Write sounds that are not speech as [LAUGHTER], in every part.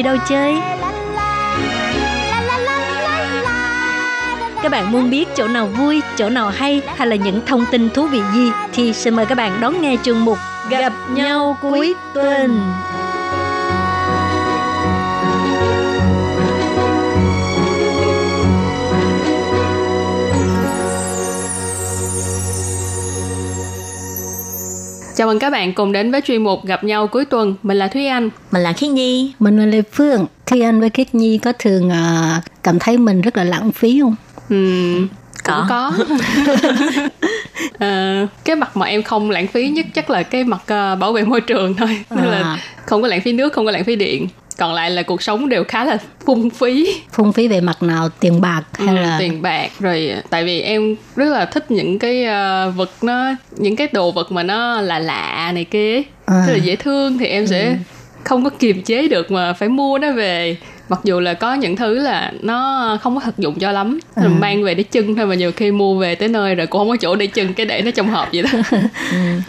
đi đâu chơi? Các bạn muốn biết chỗ nào vui, chỗ nào hay hay là những thông tin thú vị gì thì xin mời các bạn đón nghe chương mục Gặp nhau cuối tuần. Chào mừng các bạn cùng đến với chuyên mục Gặp nhau cuối tuần. Mình là Thúy Anh. Mình là Khiết Nhi. Mình là Lê Phương. Thi Anh với Khiết Nhi có thường uh, cảm thấy mình rất là lãng phí không? Uhm, cũng Có. [LAUGHS] Ờ, cái mặt mà em không lãng phí nhất chắc là cái mặt ờ, bảo vệ môi trường thôi. Là À. không có lãng phí nước, không có lãng phí điện. Còn lại là cuộc sống đều khá là phung phí. Phung phí về mặt nào? Tiền bạc hay Ừ, là... tiền bạc rồi tại vì em rất là thích những cái ờ, vật nó những cái đồ vật mà nó là lạ này kia. À. rất là dễ thương thì em sẽ không có kiềm chế được mà phải mua nó về mặc dù là có những thứ là nó không có thực dụng cho lắm À. mình mang về để chân thôi mà nhiều khi mua về tới nơi rồi cũng không có chỗ để chân cái để nó trong hộp vậy đó [LAUGHS]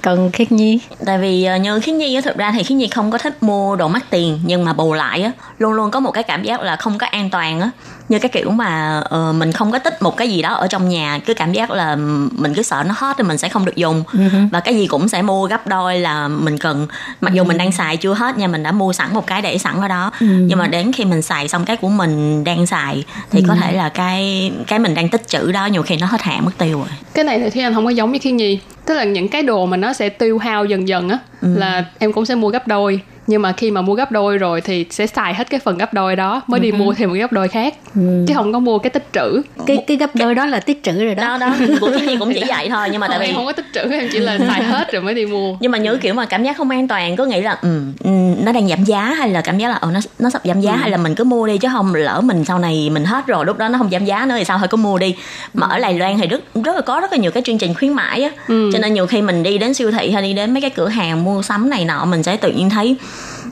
Còn Khiết Nhi? Tại vì ờ, như Khiết Nhi á, thực ra thì Khiết Nhi không có thích mua đồ mắc tiền nhưng mà bù lại á luôn luôn có một cái cảm giác là không có an toàn á như cái kiểu mà ờ, mình không có tích một cái gì đó ở trong nhà cứ cảm giác là mình cứ sợ nó hết thì mình sẽ không được dùng. Và cái gì cũng sẽ mua gấp đôi là mình cần. Mặc dù mình đang xài chưa hết nha mình đã mua sẵn một cái để sẵn ở đó. Nhưng mà đến khi mình xài xong cái của mình đang xài thì có thể là cái cái mình đang tích trữ đó nhiều khi nó hết hạn mất tiêu rồi. Cái này thì Thúy Anh không có giống như Thiên Nhi. Tức là những cái đồ mà nó sẽ tiêu hao dần dần á là em cũng sẽ mua gấp đôi nhưng mà khi mà mua gấp đôi rồi thì sẽ xài hết cái phần gấp đôi đó mới đi mua thêm một cái gấp đôi khác. Chứ không có mua cái tích trữ. Cái cái gấp đôi đó là tích trữ rồi đó. đó đó. Của Nhi cũng chỉ vậy thôi nhưng mà tại vì em không có tích trữ em chỉ là xài hết rồi mới đi mua. Nhưng mà nhớ kiểu mà cảm giác không an toàn có nghĩ là ừ, ừ, nó đang giảm giá hay là cảm giác là ờ nó nó sắp giảm giá hay là mình cứ mua đi chứ không lỡ mình sau này mình hết rồi lúc đó nó không giảm giá nữa thì sao thôi cứ mua đi. Mà ở Đài Loan thì rất rất là có rất là nhiều cái chương trình khuyến mãi á. Cho nên nhiều khi mình đi đến siêu thị hay đi đến mấy cái cửa hàng mua sắm này nọ mình sẽ tự nhiên thấy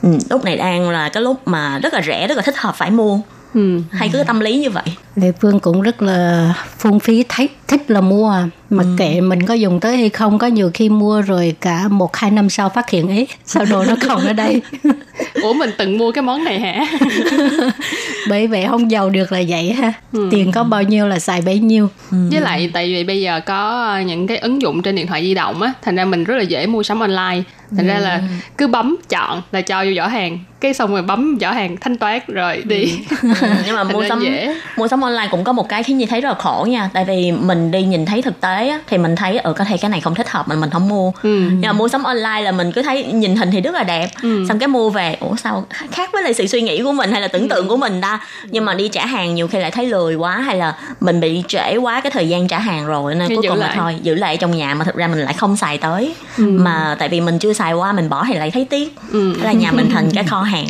ừ, lúc này đang là cái lúc mà rất là rẻ rất là thích hợp phải mua ừ. hay cứ tâm lý như vậy Lê Phương cũng rất là phung phí thích thích là mua à. mặc kệ mình có dùng tới hay không có nhiều khi mua rồi cả một hai năm sau phát hiện ấy sao đồ nó còn ở đây? [LAUGHS] Ủa mình từng mua cái món này hả? [LAUGHS] Bởi vậy không giàu được là vậy ha. Tiền có bao nhiêu là xài bấy nhiêu. Với lại tại vì bây giờ có những cái ứng dụng trên điện thoại di động á thành ra mình rất là dễ mua sắm online. Thành ra là cứ bấm chọn là cho vô giỏ hàng. Cái xong rồi bấm giỏ hàng thanh toán rồi đi. Ừ, [LAUGHS] nhưng mà mua sắm dễ. mua sắm online cũng có một cái khiến như thấy rất là khổ nha. Tại vì mình đi nhìn thấy thực tế á, thì mình thấy ở có thể cái này không thích hợp mình mình không mua. Ừ. nhưng mà mua sắm online là mình cứ thấy nhìn hình thì rất là đẹp. Xong cái mua về ủa sao khác với lại sự suy nghĩ của mình hay là tưởng tượng của mình ta? Nhưng mà đi trả hàng nhiều khi lại thấy lười quá hay là mình bị trễ quá cái thời gian trả hàng rồi nên Thì cuối cùng là lại. thôi giữ lại trong nhà. Mà thực ra mình lại không xài tới. Mà tại vì mình chưa xài qua mình bỏ thì lại thấy tiếc. Thế là nhà mình thành cái kho hàng.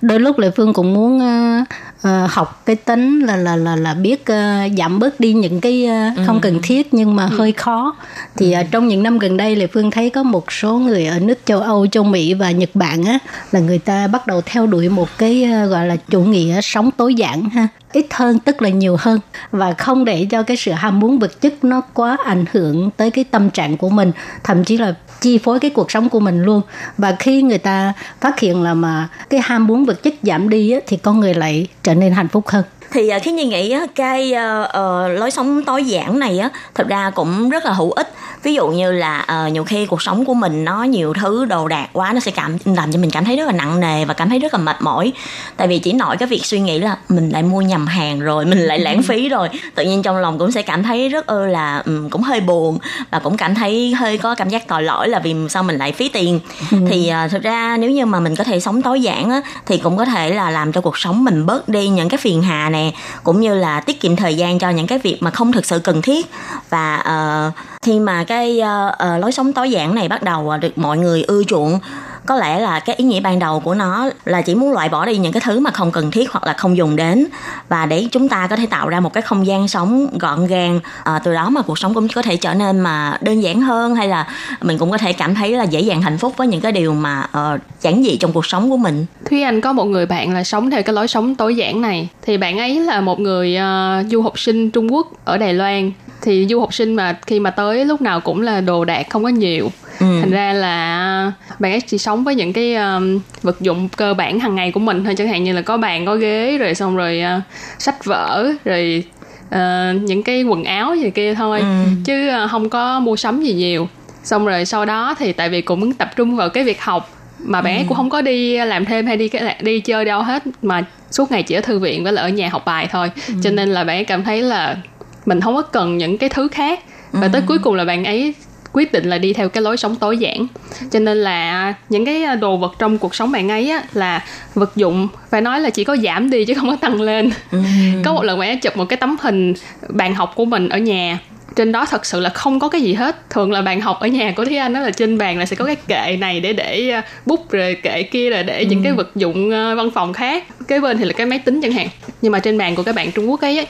Đôi lúc Lê Phương cũng muốn ờ, ờ, học cái tính là là là là biết ờ, giảm bớt đi những cái ờ, không cần thiết nhưng mà hơi khó. Thì ờ, trong những năm gần đây Lê Phương thấy có một số người ở nước châu Âu, châu Mỹ và Nhật Bản á là người ta bắt đầu theo đuổi một cái ờ, gọi là chủ nghĩa sống tối giản ha ít hơn tức là nhiều hơn. Và không để cho cái sự ham muốn vật chất nó quá ảnh hưởng tới cái tâm trạng của mình. Thậm chí là chi phối cái cuộc sống của mình luôn. Và khi người ta phát hiện là mà cái ham muốn vật chất giảm đi á, thì con người lại trở nên hạnh phúc hơn thì uh, khi nhi nghĩ cái ờ, ờ, lối sống tối giản này á thật ra cũng rất là hữu ích. Ví dụ như là ờ, nhiều khi cuộc sống của mình nó nhiều thứ đồ đạc quá nó sẽ cảm làm cho mình cảm thấy rất là nặng nề và cảm thấy rất là mệt mỏi. Tại vì chỉ nội cái việc suy nghĩ là mình lại mua nhầm hàng rồi mình lại lãng phí [LAUGHS] rồi tự nhiên trong lòng cũng sẽ cảm thấy rất ư là ừm, cũng hơi buồn và cũng cảm thấy hơi có cảm giác tội lỗi là vì sao mình lại phí tiền. [LAUGHS] Thì ờ, thực ra nếu như mà mình có thể sống tối giản á thì cũng có thể là làm cho cuộc sống mình bớt đi những cái phiền hà nè cũng như là tiết kiệm thời gian cho những cái việc mà không thực sự cần thiết. Và uh, khi mà cái uh, uh, lối sống tối giản này bắt đầu được mọi người ưa chuộng có lẽ là cái ý nghĩa ban đầu của nó là chỉ muốn loại bỏ đi những cái thứ mà không cần thiết hoặc là không dùng đến. Và để chúng ta có thể tạo ra một cái không gian sống gọn gàng à, từ đó mà cuộc sống cũng có thể trở nên mà đơn giản hơn hay là mình cũng có thể cảm thấy là dễ dàng hạnh phúc với những cái điều mà uh, giản dị trong cuộc sống của mình. Thúy Anh có một người bạn là sống theo cái lối sống tối giản này. Thì bạn ấy là một người uh, du học sinh Trung Quốc ở Đài Loan. Thì du học sinh mà khi mà tới lúc nào cũng là đồ đạc không có nhiều ừ. thành ra là bạn ấy chỉ sống với những cái um, vật dụng cơ bản hàng ngày của mình thôi chẳng hạn như là có bàn có ghế rồi xong rồi uh, sách vở rồi uh, những cái quần áo gì kia thôi ừ. chứ uh, không có mua sắm gì nhiều xong rồi sau đó thì tại vì cũng tập trung vào cái việc học mà bạn ấy cũng không có đi làm thêm hay đi đi chơi đâu hết mà suốt ngày chỉ ở thư viện với là ở nhà học bài thôi ừ. cho nên là bạn ấy cảm thấy là mình không có cần những cái thứ khác và ừ. tới cuối cùng là bạn ấy quyết định là đi theo cái lối sống tối giản. Cho nên là những cái đồ vật trong cuộc sống bạn ấy á, là vật dụng phải nói là chỉ có giảm đi chứ không có tăng lên. Ừ. có một lần bạn ấy chụp một cái tấm hình bàn học của mình ở nhà. Trên đó thật sự là không có cái gì hết. Thường là bàn học ở nhà của thúy anh đó là trên bàn là sẽ có cái kệ này để để à, bút rồi kệ kia là để ừ. những cái vật dụng à, văn phòng khác. Kế bên thì là cái máy tính chẳng hạn. Nhưng mà trên bàn của các bạn trung quốc ấy, ấy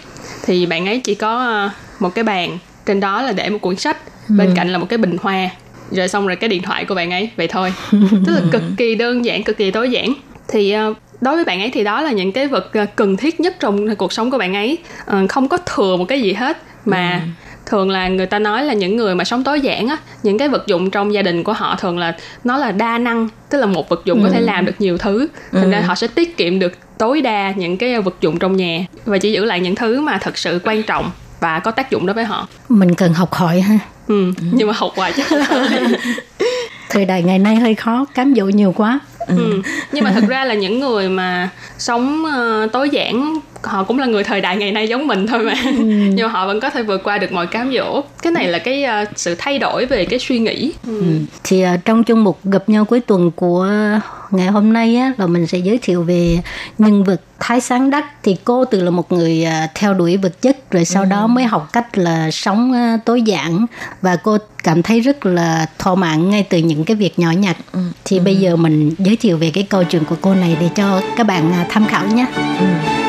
thì bạn ấy chỉ có à, một cái bàn. Trên đó là để một cuốn sách bên ừ. cạnh là một cái bình hoa rồi xong rồi cái điện thoại của bạn ấy vậy thôi tức là cực kỳ đơn giản cực kỳ tối giản thì đối với bạn ấy thì đó là những cái vật cần thiết nhất trong cuộc sống của bạn ấy không có thừa một cái gì hết mà ừ thường là người ta nói là những người mà sống tối giản á những cái vật dụng trong gia đình của họ thường là nó là đa năng tức là một vật dụng ừ. có thể ừ. làm được nhiều thứ thành ừ. ra họ sẽ tiết kiệm được tối đa những cái vật dụng trong nhà và chỉ giữ lại những thứ mà thật sự quan trọng và có tác dụng đối với họ mình cần học hỏi ha ừ, nhưng mà học hoài chắc [LAUGHS] thời đại ngày nay hơi khó cám dỗ nhiều quá ừ. ừ. nhưng mà thật ra là những người mà sống uh, tối giản họ cũng là người thời đại ngày nay giống mình thôi mà ừ. [LAUGHS] nhưng họ vẫn có thể vượt qua được mọi cám dỗ cái này là cái uh, sự thay đổi về cái suy nghĩ ừ. Ừ. thì uh, trong chương mục gặp nhau cuối tuần của ngày hôm nay á, là mình sẽ giới thiệu về nhân vật Thái Sáng Đắc thì cô từ là một người uh, theo đuổi vật chất rồi sau ừ. đó mới học cách là sống tối giản và cô cảm thấy rất là thỏa mãn ngay từ những cái việc nhỏ nhặt ừ. thì ừ. bây giờ mình giới thiệu về cái câu chuyện của cô này để cho các bạn tham khảo nhé. Ừ.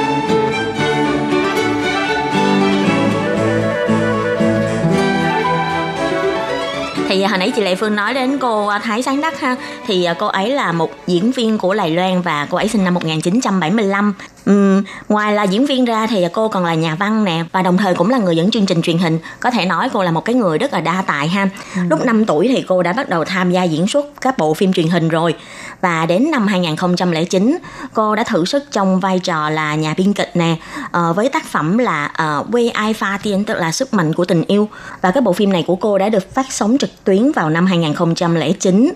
thì hồi nãy chị Lệ Phương nói đến cô Thái Sáng Đắc ha thì cô ấy là một diễn viên của Đài Loan và cô ấy sinh năm 1975 Uhm, ngoài là diễn viên ra thì cô còn là nhà văn nè và đồng thời cũng là người dẫn chương trình truyền hình. Có thể nói cô là một cái người rất là đa tài ha. Ừ. lúc 5 tuổi thì cô đã bắt đầu tham gia diễn xuất các bộ phim truyền hình rồi. Và đến năm 2009 cô đã thử sức trong vai trò là nhà biên kịch nè uh, với tác phẩm là uh, Quê Ai Pha Tiên tức là sức mạnh của tình yêu. Và cái bộ phim này của cô đã được phát sóng trực tuyến vào năm 2009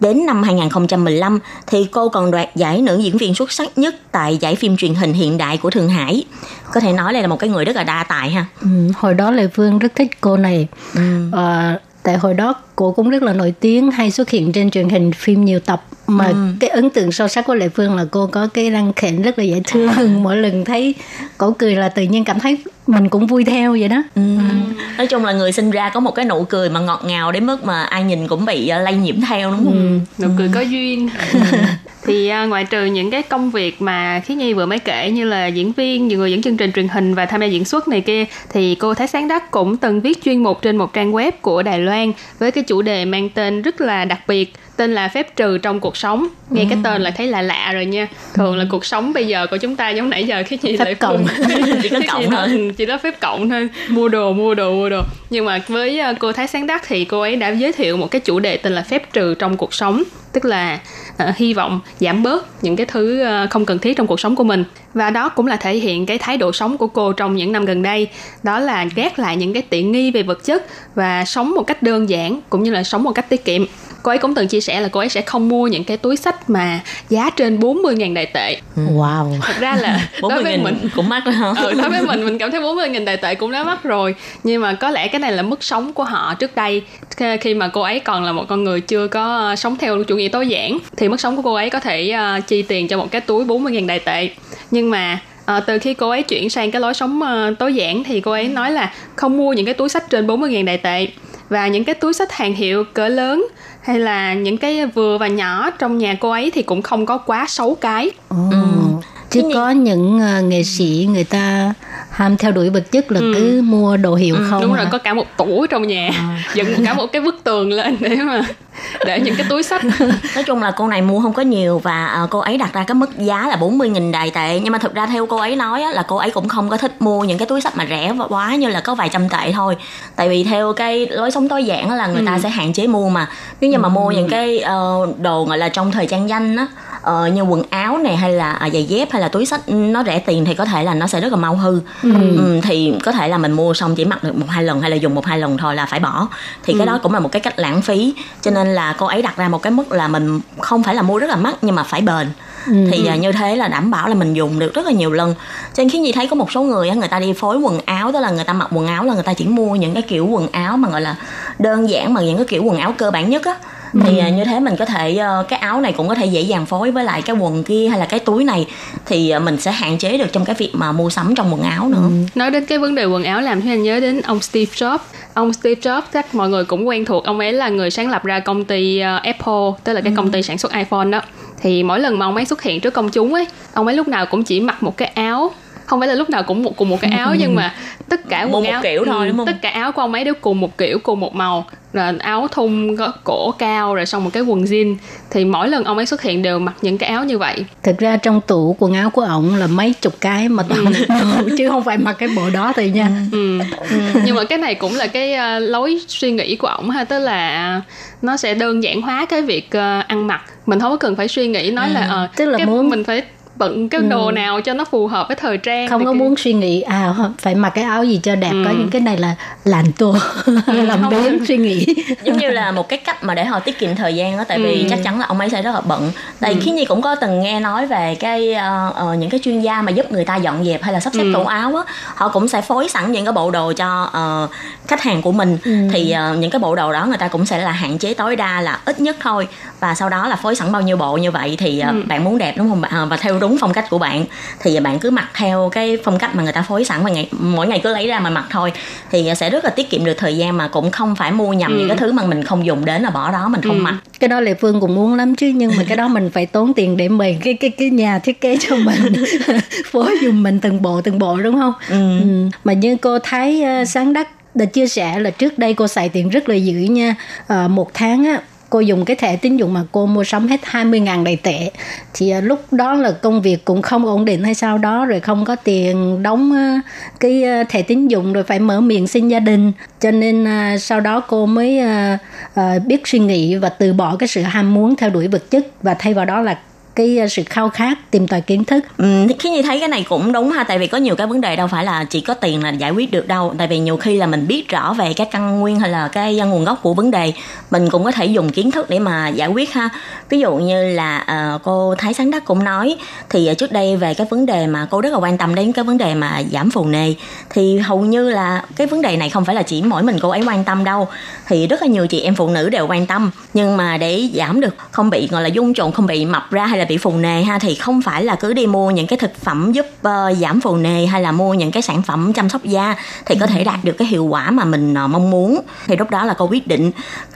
Đến năm 2015 thì cô còn đoạt giải nữ diễn viên xuất sắc nhất tại giải phim truyền hình hiện đại của Thượng Hải. Có thể nói là một cái người rất là đa tài ha. Ừ, hồi đó Lê Phương rất thích cô này. Ừ. À, tại hồi đó cô cũng rất là nổi tiếng hay xuất hiện trên truyền hình phim nhiều tập mà ừ. cái ấn tượng sâu sắc của lệ phương là cô có cái răng khểnh rất là dễ thương à. [LAUGHS] mỗi lần thấy cổ cười là tự nhiên cảm thấy mình cũng vui theo vậy đó ừ. Ừ. nói chung là người sinh ra có một cái nụ cười mà ngọt ngào đến mức mà ai nhìn cũng bị uh, lây nhiễm theo đúng không ừ. nụ cười có duyên [LAUGHS] thì uh, ngoại trừ những cái công việc mà khí nhi vừa mới kể như là diễn viên nhiều người dẫn chương trình truyền hình và tham gia diễn xuất này kia thì cô thái sáng đắc cũng từng viết chuyên mục trên một trang web của đài loan với cái chủ đề mang tên rất là đặc biệt tên là phép trừ trong cuộc sống. Nghe ừ. cái tên là thấy lạ lạ rồi nha. Thường là cuộc sống bây giờ của chúng ta giống nãy giờ cái gì phép cộng. [LAUGHS] chỉ có cộng thôi. chỉ có phép cộng thôi. Mua đồ mua đồ mua đồ. Nhưng mà với ờ, cô thái sáng đắc thì cô ấy đã giới thiệu một cái chủ đề tên là phép trừ trong cuộc sống. Tức là uh, [LAUGHS] hy vọng giảm bớt những cái thứ uh, không cần thiết trong cuộc sống của mình. Và đó cũng là thể hiện cái thái độ sống của cô trong những năm gần đây. Đó là gác lại những cái tiện nghi về vật chất và sống một cách đơn giản cũng như là sống một cách tiết kiệm cô ấy cũng từng chia sẻ là cô ấy sẽ không mua những cái túi sách mà giá trên 40.000 đại tệ. Wow. Thật ra là [LAUGHS] đối với mình cũng mắc rồi không ừ, đối với mình mình cảm thấy 40.000 đại tệ cũng đã mắc rồi. Nhưng mà có lẽ cái này là mức sống của họ trước đây. Khi mà cô ấy còn là một con người chưa có sống theo chủ nghĩa tối giản thì mức sống của cô ấy có thể uh, chi tiền cho một cái túi 40.000 đại tệ. Nhưng mà À, từ khi cô ấy chuyển sang cái lối sống uh, tối giản thì cô ấy nói là không mua những cái túi sách trên 40.000 đại tệ. Và những cái túi sách hàng hiệu cỡ lớn hay là những cái vừa và nhỏ trong nhà cô ấy thì cũng không có quá sáu cái Ồ. Chứ có những ờ, nghệ sĩ người ta ham theo đuổi vật chất là cứ mua đồ hiệu Ừ, không đúng à? rồi có cả một tủ trong nhà dựng cả một cái bức tường lên để mà [LAUGHS] để những cái túi sách. [LAUGHS] Nói chung là cô này mua không có nhiều và à, cô ấy đặt ra cái mức giá là 40.000 đài tệ. Nhưng mà thực ra theo cô ấy nói là cô ấy cũng không có thích mua những cái túi sách mà rẻ quá như là có vài trăm tệ thôi. Tại vì theo cái lối sống tối giản là người ta sẽ hạn chế mua mà. Nếu như mà mua những cái ờ, đồ gọi là trong thời trang danh á ờ, như quần áo này hay là à, giày dép hay là túi sách nó rẻ tiền thì có thể là nó sẽ rất là mau hư. Ừ, thì có thể là mình mua xong chỉ mặc được một hai lần hay là dùng một hai lần thôi là phải bỏ. Thì cái đó cũng là một cái cách lãng phí. Cho nên là cô ấy đặt ra một cái mức là mình không phải là mua rất là mắc nhưng mà phải bền. Thì à, như thế là đảm bảo là mình dùng được rất là nhiều lần. Cho nên khiến gì thấy có một số người á, người ta đi phối quần áo tức là người ta mặc quần áo là người ta chỉ mua những cái kiểu quần áo mà gọi là đơn giản mà những cái kiểu quần áo cơ bản nhất á thì à, như thế mình có thể ờ, cái áo này cũng có thể dễ dàng phối với lại cái quần kia hay là cái túi này. Thì à, mình sẽ hạn chế được trong cái việc mà mua sắm trong quần áo nữa. Nói đến cái vấn đề quần áo làm cho anh nhớ đến ông Steve Jobs. Ông Steve Jobs chắc mọi người cũng quen thuộc. Ông ấy là người sáng lập ra công ty ờ, Apple tức là cái công ty sản xuất iPhone đó. Thì mỗi lần mà ông ấy xuất hiện trước công chúng ấy ông ấy lúc nào cũng chỉ mặc một cái áo. Không phải là lúc nào cũng một cùng một cái [LAUGHS] áo nhưng mà tất cả quần một áo kiểu thôi, ừ, đúng không? tất cả áo của ông ấy đều cùng một kiểu cùng một màu rồi áo thun có cổ cao rồi xong một cái quần jean thì mỗi lần ông ấy xuất hiện đều mặc những cái áo như vậy Thực ra trong tủ quần áo của ổng là mấy chục cái mà toàn Ừ. đồ [LAUGHS] chứ không phải mặc cái bộ đó thôi nha. ừ. nhưng mà cái này cũng là cái ờ, lối suy nghĩ của ổng ha tức là nó sẽ đơn giản hóa cái việc ờ, ăn mặc mình không có cần phải suy nghĩ nói là ờ, Tức là cái muốn- mình phải bận cái đồ nào cho nó phù hợp với thời trang Không có cái- muốn suy nghĩ à phải mặc cái áo gì cho đẹp có Ừ. những cái này là làm tô [LAUGHS] làm không. bếm suy nghĩ. [LAUGHS] giống như là một cái cách mà để họ tiết kiệm thời gian đó tại vì Ừ. chắc chắn là ông ấy sẽ rất là bận tại khi nhi cũng có từng nghe nói về cái ờ, ờ, những cái chuyên gia mà giúp người ta dọn dẹp hay là sắp xếp Ừ. tủ áo á họ cũng sẽ phối sẵn những cái bộ đồ cho ờ, khách hàng của mình thì ờ, những cái bộ đồ đó người ta cũng sẽ là hạn chế tối đa là ít nhất thôi và sau đó là phối sẵn bao nhiêu bộ như vậy thì ờ, bạn muốn đẹp đúng không bạn và theo đúng phong cách của bạn thì bạn cứ mặc theo cái phong cách mà người ta phối sẵn và ngày mỗi ngày cứ lấy ra mà mặc thôi. Thì sẽ rất là tiết kiệm được thời gian mà cũng không phải mua nhầm những cái thứ mà mình không dùng đến là bỏ đó mình không mặc. Cái đó lệ phương cũng muốn lắm chứ nhưng mà cái đó mình phải tốn tiền để mời cái cái cái nhà thiết kế cho mình [LAUGHS] phối dùng mình từng bộ từng bộ đúng không? Ừ. mà như cô thấy uh, sáng đắc đã chia sẻ là trước đây cô xài tiền rất là dữ nha. Ờ, một tháng á cô dùng cái thẻ tín dụng mà cô mua sắm hết 20.000 đầy tệ. Thì à, lúc đó là công việc cũng không ổn định hay sao đó, rồi không có tiền đóng à, cái à, thẻ tín dụng, rồi phải mở miệng xin gia đình. Cho nên sau đó cô mới biết suy nghĩ và từ bỏ cái sự ham muốn theo đuổi vật chất và thay vào đó là cái ờ, sự khao khát tìm tòi kiến thức. Ừ, khi như thấy cái này cũng đúng ha tại vì có nhiều cái vấn đề đâu phải là chỉ có tiền là giải quyết được đâu. Tại vì nhiều khi là mình biết rõ về cái căn nguyên hay là cái ờ, nguồn gốc của vấn đề mình cũng có thể dùng kiến thức để mà giải quyết ha. Ví dụ như là uh, cô Thái Sáng Đắc cũng nói thì trước đây về cái vấn đề mà cô rất là quan tâm đến cái vấn đề mà giảm phù nề thì hầu như là cái vấn đề này không phải là chỉ mỗi mình cô ấy quan tâm đâu. Thì rất là nhiều chị em phụ nữ đều quan tâm nhưng mà để giảm được không bị gọi là dung trộn không bị mập ra hay là bị phù nề ha thì không phải là cứ đi mua những cái thực phẩm giúp ờ, giảm phù nề hay là mua những cái sản phẩm chăm sóc da thì có thể đạt được cái hiệu quả mà mình ờ, mong muốn. Thì lúc đó là cô quyết định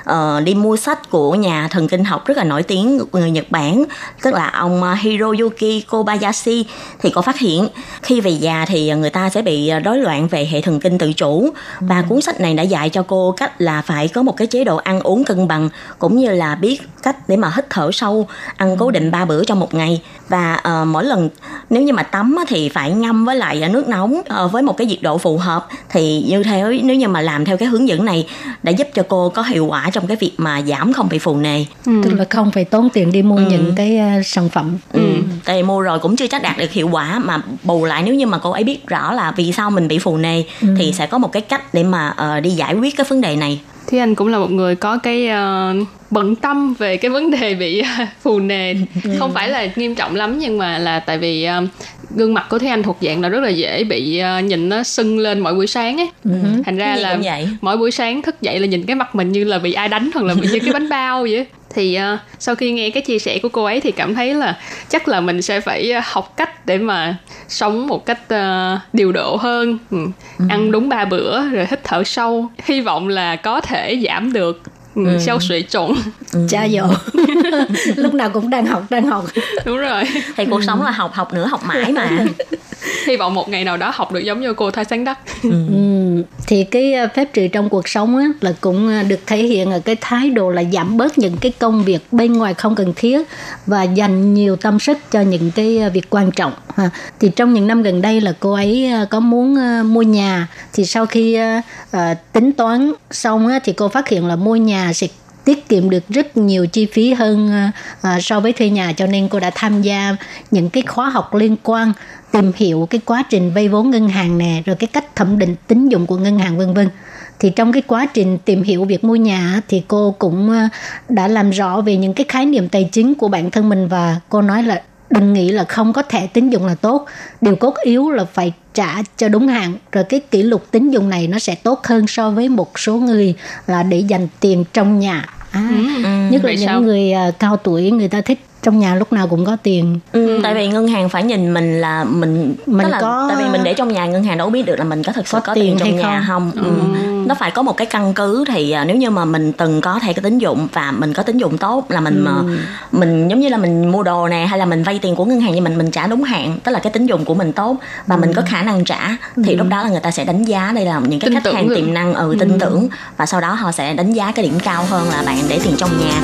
ờ, đi mua sách của nhà thần kinh học rất là nổi tiếng người Nhật Bản tức là ông Hiroyuki Kobayashi. Thì cô phát hiện khi về già thì người ta sẽ bị rối loạn về hệ thần kinh tự chủ. Và cuốn sách này đã dạy cho cô cách là phải có một cái chế độ ăn uống cân bằng cũng như là biết cách để mà hít thở sâu ăn cố định ba bữa trong một ngày. Và ờ, mỗi lần nếu như mà tắm thì phải ngâm với lại nước nóng ờ, với một cái nhiệt độ phù hợp. Thì như thế nếu như mà làm theo cái hướng dẫn này đã giúp cho cô có hiệu quả trong cái việc mà giảm không bị phù nề. Tức là không phải tốn tiền đi mua những cái à, sản phẩm. Ừ. Tại vì mua rồi cũng chưa chắc đạt được hiệu quả mà bù lại nếu như mà cô ấy biết rõ là vì sao mình bị phù nề thì sẽ có một cái cách để mà ờ, đi giải quyết cái vấn đề này. Thì anh cũng là một người có cái ờ, bận tâm về cái vấn đề bị ờ, phù nề. Không phải là nghiêm trọng lắm nhưng mà là tại vì ờ, gương mặt của Thúy Anh thuộc dạng là rất là dễ bị ờ, nhìn nó sưng lên mỗi buổi sáng ấy. Thành ra là mỗi buổi sáng thức dậy là nhìn cái mặt mình như là bị ai đánh hoặc là bị như cái bánh bao vậy thì uh, sau khi nghe cái chia sẻ của cô ấy thì cảm thấy là chắc là mình sẽ phải học cách để mà sống một cách uh, điều độ hơn ừ. Ừ. ăn đúng ba bữa rồi hít thở sâu hy vọng là có thể giảm được ừ. ừ. sao sủy trộn ừ. cha dỗ [LAUGHS] lúc nào cũng đang học đang học đúng rồi thì cuộc sống là học học nữa học mãi mà [LAUGHS] [LAUGHS] hy vọng một ngày nào đó học được giống như cô thái sáng đắc ừ. [LAUGHS] ừ. thì cái ờ, phép trị trong cuộc sống á, là cũng ờ, được thể hiện ở cái thái độ là giảm bớt những cái công việc bên ngoài không cần thiết và dành nhiều tâm sức cho những cái ờ, việc quan trọng ha. thì trong những năm gần đây là cô ấy có muốn mua nhà thì sau khi tính toán xong á, thì cô phát hiện là mua nhà sẽ tiết kiệm được rất nhiều chi phí hơn uh, so với thuê nhà cho nên cô đã tham gia những cái khóa học liên quan tìm hiểu cái quá trình vay vốn ngân hàng nè rồi cái cách thẩm định tín dụng của ngân hàng vân vân. Thì trong cái quá trình tìm hiểu việc mua nhà thì cô cũng ờ, đã làm rõ về những cái khái niệm tài chính của bản thân mình và cô nói là đừng nghĩ là không có thẻ tín dụng là tốt. Điều cốt yếu là phải trả cho đúng hạn rồi cái kỷ lục tín dụng này nó sẽ tốt hơn so với một số người là để dành tiền trong nhà. À, ừ, nhất là những sao? người uh, cao tuổi người ta thích trong nhà lúc nào cũng có tiền ừ, ừ. tại vì ngân hàng phải nhìn mình là mình mình là, có tại vì mình để trong nhà ngân hàng đâu biết được là mình có thực sự có, có tiền, tiền trong nhà không, không? Ừ. Ừ. nó phải có một cái căn cứ thì à, nếu như mà mình từng có thẻ cái tín dụng và mình có tín dụng tốt là mình ừ. mà mình giống như là mình mua đồ nè hay là mình vay tiền của ngân hàng nhưng mình mình trả đúng hạn tức là cái tín dụng của mình tốt và ừ. mình có khả năng trả thì ừ. lúc đó là người ta sẽ đánh giá đây là những cái tin khách hàng rồi. tiềm năng ừ tin ừ. tưởng và sau đó họ sẽ đánh giá cái điểm cao hơn là bạn để tiền trong nhà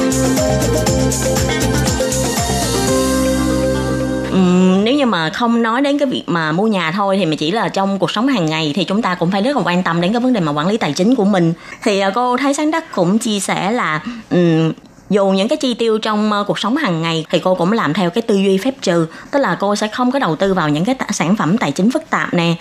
như mà không nói đến cái việc mà mua nhà thôi thì mà chỉ là trong cuộc sống hàng ngày thì chúng ta cũng phải rất là quan tâm đến cái vấn đề mà quản lý tài chính của mình. Thì à, cô thấy sáng đắc cũng chia sẻ là um, dù những cái chi tiêu trong uh, cuộc sống hàng ngày thì cô cũng làm theo cái tư duy phép trừ tức là cô sẽ không có đầu tư vào những cái t- sản phẩm tài chính phức tạp nè.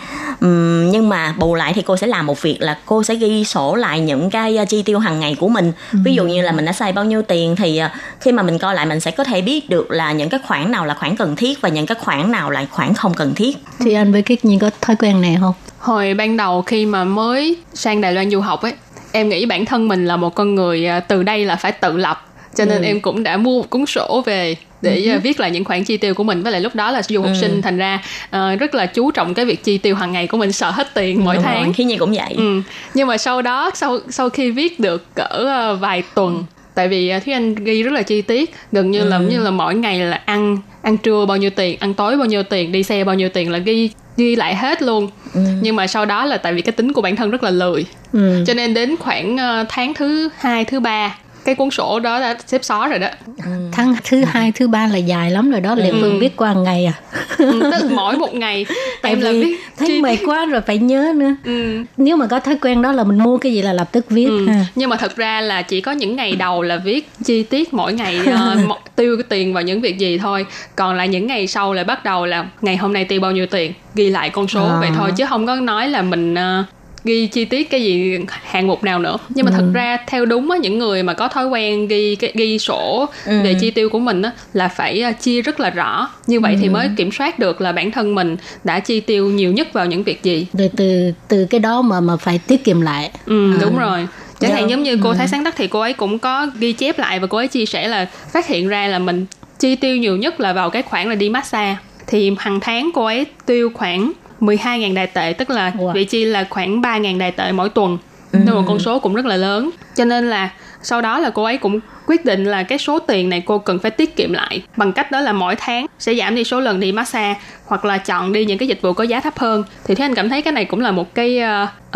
Uhm, nhưng mà bù lại thì cô sẽ làm một việc là cô sẽ ghi sổ lại những cái uh, chi tiêu hàng ngày của mình. Ừ. ví dụ như là mình đã xài bao nhiêu tiền thì uh, khi mà mình coi lại mình sẽ có thể biết được là những cái khoản nào là khoản cần thiết và những cái khoản nào là khoản không cần thiết. Thì anh với Kích Nhi có thói quen này không? Hồi ban đầu khi mà mới sang Đài Loan du học ấy em nghĩ bản thân mình là một con người từ đây là phải tự lập cho nên ừ. em cũng đã mua một cuốn sổ về để ừ. viết lại những khoản chi tiêu của mình với lại lúc đó là du học ừ. sinh thành ra uh, rất là chú trọng cái việc chi tiêu hàng ngày của mình sợ hết tiền mỗi Đúng tháng rồi, khi gì cũng vậy ừ. nhưng mà sau đó sau sau khi viết được cỡ uh, vài tuần tại vì uh, thúy anh ghi rất là chi tiết gần như ừ. là như là mỗi ngày là ăn ăn trưa bao nhiêu tiền ăn tối bao nhiêu tiền đi xe bao nhiêu tiền là ghi ghi lại hết luôn ừ. nhưng mà sau đó là tại vì cái tính của bản thân rất là lười ừ. cho nên đến khoảng uh, tháng thứ hai thứ ba cái cuốn sổ đó đã xếp xó rồi đó ừ. tháng thứ hai thứ ba là dài lắm rồi đó liệu ừ. phương viết qua ngày à ừ, tức mỗi một ngày [LAUGHS] tại em vì là viết thấy mệt quá rồi phải nhớ nữa ừ. nếu mà có thói quen đó là mình mua cái gì là lập tức viết ừ. ha. nhưng mà thật ra là chỉ có những ngày đầu là viết chi tiết mỗi ngày [LAUGHS] uh, tiêu cái tiền vào những việc gì thôi còn lại những ngày sau là bắt đầu là ngày hôm nay tiêu bao nhiêu tiền ghi lại con số à. vậy thôi chứ không có nói là mình uh, ghi chi tiết cái gì hạng mục nào nữa nhưng mà ừ. thật ra theo đúng á những người mà có thói quen ghi ghi sổ ừ. về chi tiêu của mình á là phải à, chia rất là rõ như vậy ừ. thì mới kiểm soát được là bản thân mình đã chi tiêu nhiều nhất vào những việc gì rồi từ từ cái đó mà mà phải tiết kiệm lại ừ, à. đúng rồi chẳng hạn giống như cô ừ. Thái Sáng Đắc thì cô ấy cũng có ghi chép lại và cô ấy chia sẻ là phát hiện ra là mình chi tiêu nhiều nhất là vào cái khoản là đi massage thì hàng tháng cô ấy tiêu khoảng 12.000 đài tệ tức là wow. vị chi là khoảng 3.000 đài tệ mỗi tuần ừ. nên một con số cũng rất là lớn cho nên là sau đó là cô ấy cũng quyết định là cái số tiền này cô cần phải tiết kiệm lại bằng cách đó là mỗi tháng sẽ giảm đi số lần đi massage hoặc là chọn đi những cái dịch vụ có giá thấp hơn thì thế anh cảm thấy cái này cũng là một cái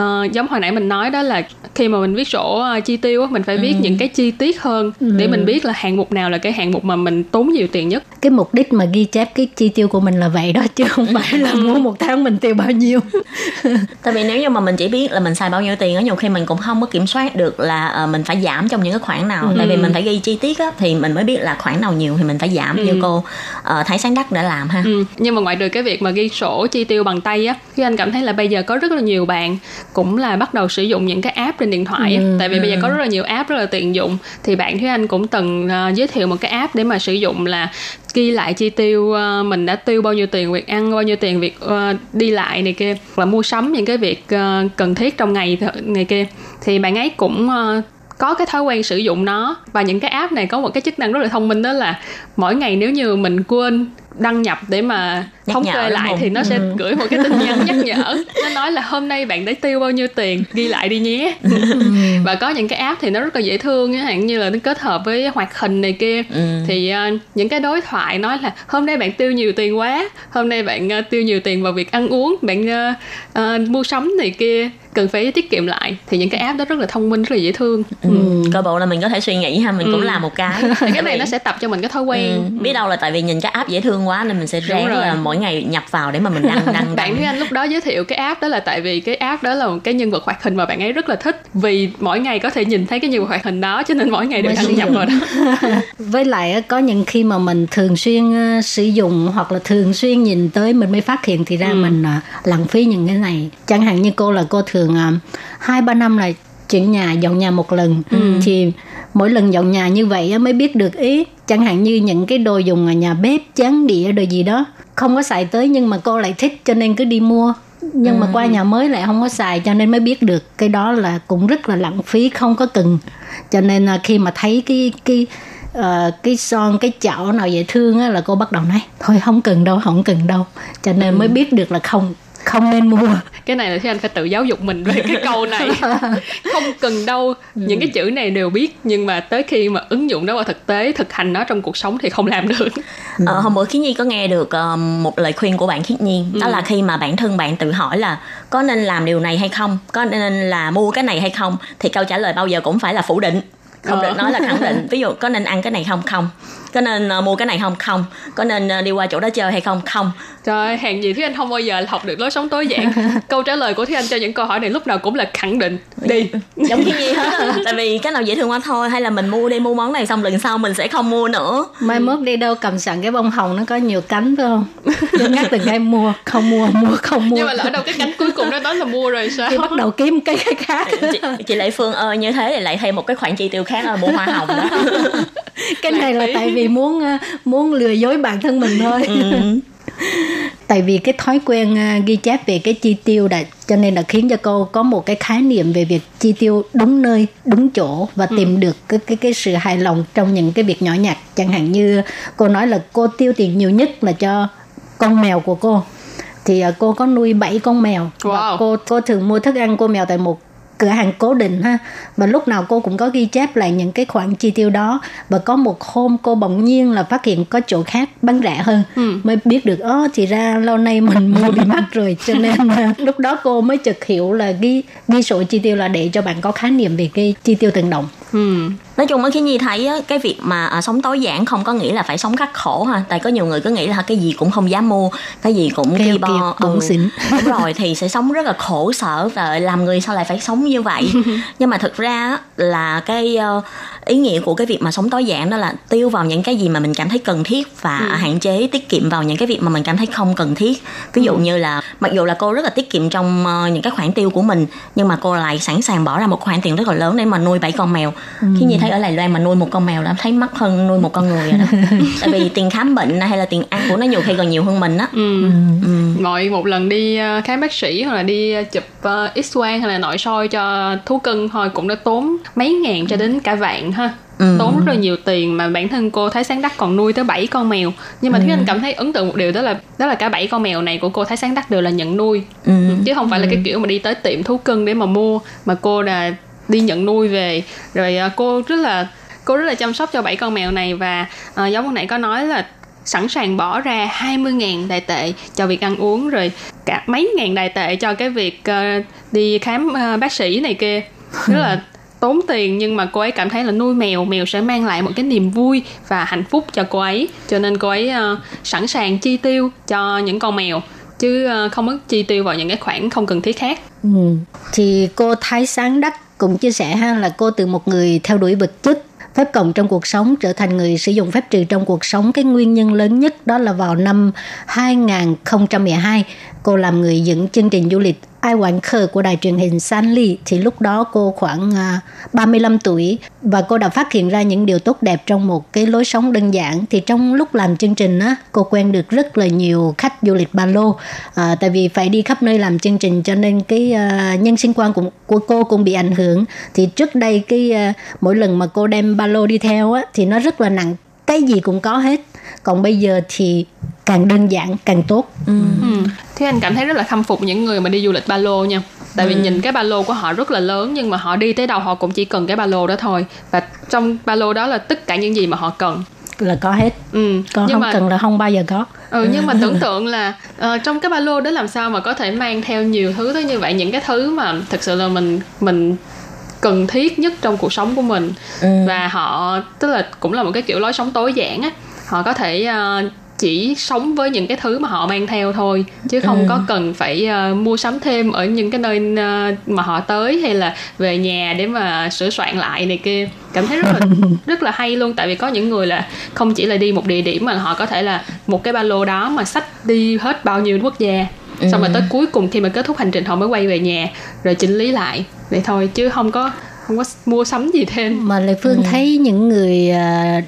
uh, giống hồi nãy mình nói đó là khi mà mình viết sổ uh, chi tiêu mình phải viết ừ. những cái chi tiết hơn ừ. để mình biết là hạng mục nào là cái hạng mục mà mình tốn nhiều tiền nhất cái mục đích mà ghi chép cái chi tiêu của mình là vậy đó chứ không phải là [LAUGHS] mua một tháng mình tiêu bao nhiêu [LAUGHS] tại vì nếu như mà mình chỉ biết là mình xài bao nhiêu tiền ở nhiều khi mình cũng không có kiểm soát được là uh, mình phải giảm trong những cái khoản nào ừ. tại vì mình phải ghi chi tiết á, thì mình mới biết là khoản nào nhiều thì mình phải giảm ừ. như cô uh, thấy sáng đắc đã làm ha ừ. nhưng mà ngoài trừ cái việc mà ghi sổ chi tiêu bằng tay á thì anh cảm thấy là bây giờ có rất là nhiều bạn cũng là bắt đầu sử dụng những cái app trên điện thoại ừ. tại vì ừ. bây giờ có ừ. rất là nhiều app rất là tiện dụng thì bạn Thúy Anh cũng từng uh, giới thiệu một cái app để mà sử dụng là ghi lại chi tiêu uh, mình đã tiêu bao nhiêu tiền việc ăn bao nhiêu tiền việc uh, đi lại này kia và mua sắm những cái việc uh, cần thiết trong ngày ngày kia thì bạn ấy cũng uh, có cái thói quen sử dụng nó và những cái app này có một cái chức năng rất là thông minh đó là mỗi ngày nếu như mình quên đăng nhập để mà Nhắc thống kê lại thì nó sẽ Ừ. gửi một cái tin nhắn nhắc nhở. Nó nói là hôm nay bạn đã tiêu bao nhiêu tiền? Ghi lại đi nhé. Và có những cái app thì nó rất là dễ thương chẳng hạn như là nó kết hợp với hoạt hình này kia. Ừ. thì ờ, những cái đối thoại nói là hôm nay bạn tiêu nhiều tiền quá hôm nay bạn ờ, tiêu nhiều tiền vào việc ăn uống bạn ờ, ờ, mua sắm này kia cần phải tiết kiệm lại. Thì những cái app đó rất là thông minh rất là dễ thương. Ừ. Cơ bộ là mình có thể suy nghĩ ha, mình cũng Ừ. làm một cái. cái này nó sẽ tập cho mình cái thói quen. Ừ, biết đâu là tại vì nhìn cái app dễ thương quá nên mình sẽ ráng rồi. là mỗi ngày nhập vào để mà mình đăng đăng [LAUGHS] bạn đăng. Thúy Anh lúc đó giới thiệu cái app đó là tại vì cái app đó là một cái nhân vật hoạt hình mà bạn ấy rất là thích vì mỗi ngày có thể nhìn thấy cái nhân vật hoạt hình đó cho nên mỗi ngày đều đăng nhập vào đó [LAUGHS] [LAUGHS] với lại á, có những khi mà mình thường xuyên sử dụng hoặc là thường xuyên nhìn tới mình mới phát hiện thì ra Ừ. mình ờ, lãng phí những cái này chẳng hạn như cô là cô thường ờ, hai ba năm là chuyển nhà dọn nhà một lần Ừ. thì mỗi lần dọn nhà như vậy mới biết được ý. Chẳng hạn như những cái đồ dùng ở nhà bếp chén đĩa đồ gì đó. Không có xài tới nhưng mà cô lại thích cho nên cứ đi mua. Nhưng mà qua nhà mới lại không có xài cho nên mới biết được. Cái đó là cũng rất là lãng phí không có cần. Cho nên là khi mà thấy cái cái ờ, cái son cái chảo nào dễ thương á là cô bắt đầu nói thôi không cần đâu không cần đâu. Cho nên mới biết được là không không nên mua cái này là Thúy Anh phải tự giáo dục mình về cái câu này. [LAUGHS] Không cần đâu. Những cái chữ này đều biết nhưng mà tới khi mà ứng dụng nó vào thực tế thực hành nó trong cuộc sống thì không làm được. Ờ, hôm bữa Khiết Nhi có nghe được ờ, một lời khuyên của bạn Khiết Nhi. Đó Ừ. là khi mà bản thân bạn tự hỏi là có nên làm điều này hay không có nên là mua cái này hay không thì câu trả lời bao giờ cũng phải là phủ định. Không Ờ. được nói là khẳng định. Ví dụ có nên ăn cái này không? Không có nên ờ, mua cái này không? Không. Có nên ờ, đi qua chỗ đó chơi hay không? Không. Trời ơi, hàng gì Thúy Anh không bao giờ học được lối sống tối giản. [LAUGHS] Câu trả lời của Thúy Anh cho những câu hỏi này lúc nào cũng là khẳng định. Đi. giống Khiết Nhi hết á. [LAUGHS] tại vì cái nào dễ thương quá thôi. Hay là mình mua đi mua món này xong lần sau mình sẽ không mua nữa. Mai mốt đi đâu cầm sẵn cái bông hồng nó có nhiều cánh phải không? [LAUGHS] Ngắt từng cái mua không mua mua không mua. Nhưng mà lỡ đâu cái cánh cuối cùng nó nói là mua rồi sao? Thì bắt đầu kiếm cái cái khác. Chị, chị Lệ Phương ơi như thế thì lại thêm một cái khoản chi tiêu khác là mua hoa hồng đó. Cái này là tại vì muốn ờ, muốn lừa dối bản thân mình thôi. [LAUGHS] Tại vì cái thói quen ờ, ghi chép về cái chi tiêu đã cho nên là khiến cho cô có một cái khái niệm về việc chi tiêu đúng nơi đúng chỗ và tìm được cái cái cái sự hài lòng trong những cái việc nhỏ nhặt. Chẳng hạn như cô nói là cô tiêu tiền nhiều nhất là cho con mèo của cô. Thì ờ, cô có nuôi 7 con mèo. Và Wow. cô cô thường mua thức ăn cô mèo tại một cửa hàng cố định ha. Và lúc nào cô cũng có ghi chép lại những cái khoản chi tiêu đó. Và có một hôm cô bỗng nhiên là phát hiện có chỗ khác bán rẻ hơn. Ừ. mới biết được ơ thì ra lâu nay mình mua bị mắc rồi cho nên [LAUGHS] lúc đó cô mới chợt hiểu là ghi ghi sổ chi tiêu là để cho bạn có khái niệm về cái chi tiêu từng đồng ừ. nói chung á khi nhi thấy á, cái việc mà à, sống tối giản không có nghĩa là phải sống khắc khổ ha. Tại có nhiều người cứ nghĩ là cái gì cũng không dám mua cái gì cũng ki bo bủn xỉn. [LAUGHS] đúng rồi thì sẽ sống rất là khổ sở và làm người sao lại phải sống như vậy. [LAUGHS] Nhưng mà thực ra là cái ờ, ý nghĩa của cái việc mà sống tối giản đó là tiêu vào những cái gì mà mình cảm thấy cần thiết và hạn chế tiết kiệm vào những cái việc mà mình cảm thấy không cần thiết. Ví dụ như là mặc dù là cô rất là tiết kiệm trong ờ, những cái khoản tiêu của mình nhưng mà cô lại sẵn sàng bỏ ra một khoản tiền rất là lớn để mà nuôi bảy con mèo khi nhìn thấy ở Đài Loan mà nuôi một con mèo là thấy mắc hơn nuôi một con người rồi đó. [LAUGHS] Tại vì tiền khám bệnh hay là tiền ăn của nó nhiều khi còn nhiều hơn mình á. Ừ. ừ. mọi một lần đi ờ, khám bác sĩ hoặc là đi ờ, chụp ờ, x quang hay là nội soi cho thú cưng thôi cũng đã tốn mấy ngàn cho đến cả vạn ha. Ừ. tốn rất là nhiều tiền mà bản thân cô Thái Sáng Đắc còn nuôi tới 7 con mèo. Nhưng mà Thúy Anh cảm thấy ấn tượng một điều đó là đó là cả bảy con mèo này của cô Thái Sáng Đắc đều là nhận nuôi. Ừ. chứ không phải là cái kiểu mà đi tới tiệm thú cưng để mà mua mà cô là đi nhận nuôi về. Rồi à, cô rất là cô rất là chăm sóc cho bảy con mèo này và à, giống lúc nãy có nói là sẵn sàng bỏ ra 20.000 đài tệ cho việc ăn uống rồi cả mấy ngàn đài tệ cho cái việc ờ, đi khám ờ, bác sĩ này kia. Rất là [LAUGHS] tốn tiền nhưng mà cô ấy cảm thấy là nuôi mèo mèo sẽ mang lại một cái niềm vui và hạnh phúc cho cô ấy. Cho nên cô ấy ờ, sẵn sàng chi tiêu cho những con mèo chứ không có chi tiêu vào những cái khoản không cần thiết khác. Ừ. Thì cô Thái Sáng Đắc cũng chia sẻ ha, là cô từ một người theo đuổi vật chất phép cộng trong cuộc sống, trở thành người sử dụng phép trừ trong cuộc sống. Cái nguyên nhân lớn nhất đó là vào năm 2012 cô làm người dẫn chương trình du lịch Ai quảng Khờ của đài truyền hình San Ly thì lúc đó cô khoảng à, 35 tuổi và cô đã phát hiện ra những điều tốt đẹp trong một cái lối sống đơn giản. Thì trong lúc làm chương trình á cô quen được rất là nhiều khách du lịch ba lô. À, tại vì phải đi khắp nơi làm chương trình cho nên cái uh, nhân sinh quan của, của cô cũng bị ảnh hưởng. Thì trước đây cái uh, mỗi lần mà cô đem ba lô đi theo á thì nó rất là nặng. Cái gì cũng có hết còn bây giờ thì càng đơn giản càng tốt Ừ. Thế anh cảm thấy rất là khâm phục những người mà đi du lịch ba lô nha. Tại vì nhìn cái ba lô của họ rất là lớn nhưng mà họ đi tới đâu họ cũng chỉ cần cái ba lô đó thôi. Và trong ba lô đó là tất cả những gì mà họ cần. là có hết Ừ. còn nhưng không mà cần là không bao giờ có ừ, nhưng mà tưởng [LAUGHS] tượng là ờ, trong cái ba lô đó làm sao mà có thể mang theo nhiều thứ tới như vậy những cái thứ mà thực sự là mình mình cần thiết nhất trong cuộc sống của mình và họ tức là cũng là một cái kiểu lối sống tối giản á họ có thể ờ, chỉ sống với những cái thứ mà họ mang theo thôi chứ không có cần phải ờ, mua sắm thêm ở những cái nơi ờ, mà họ tới hay là về nhà để mà sửa soạn lại này kia. Cảm thấy rất là [LAUGHS] rất là hay luôn tại vì có những người là không chỉ là đi một địa điểm mà họ có thể là một cái ba lô đó mà xách đi hết bao nhiêu quốc gia. Xong rồi tới cuối cùng khi mà kết thúc hành trình họ mới quay về nhà rồi chỉnh lý lại vậy thôi chứ không có không có mua sắm gì thêm. Mà Lệ Phương thấy những người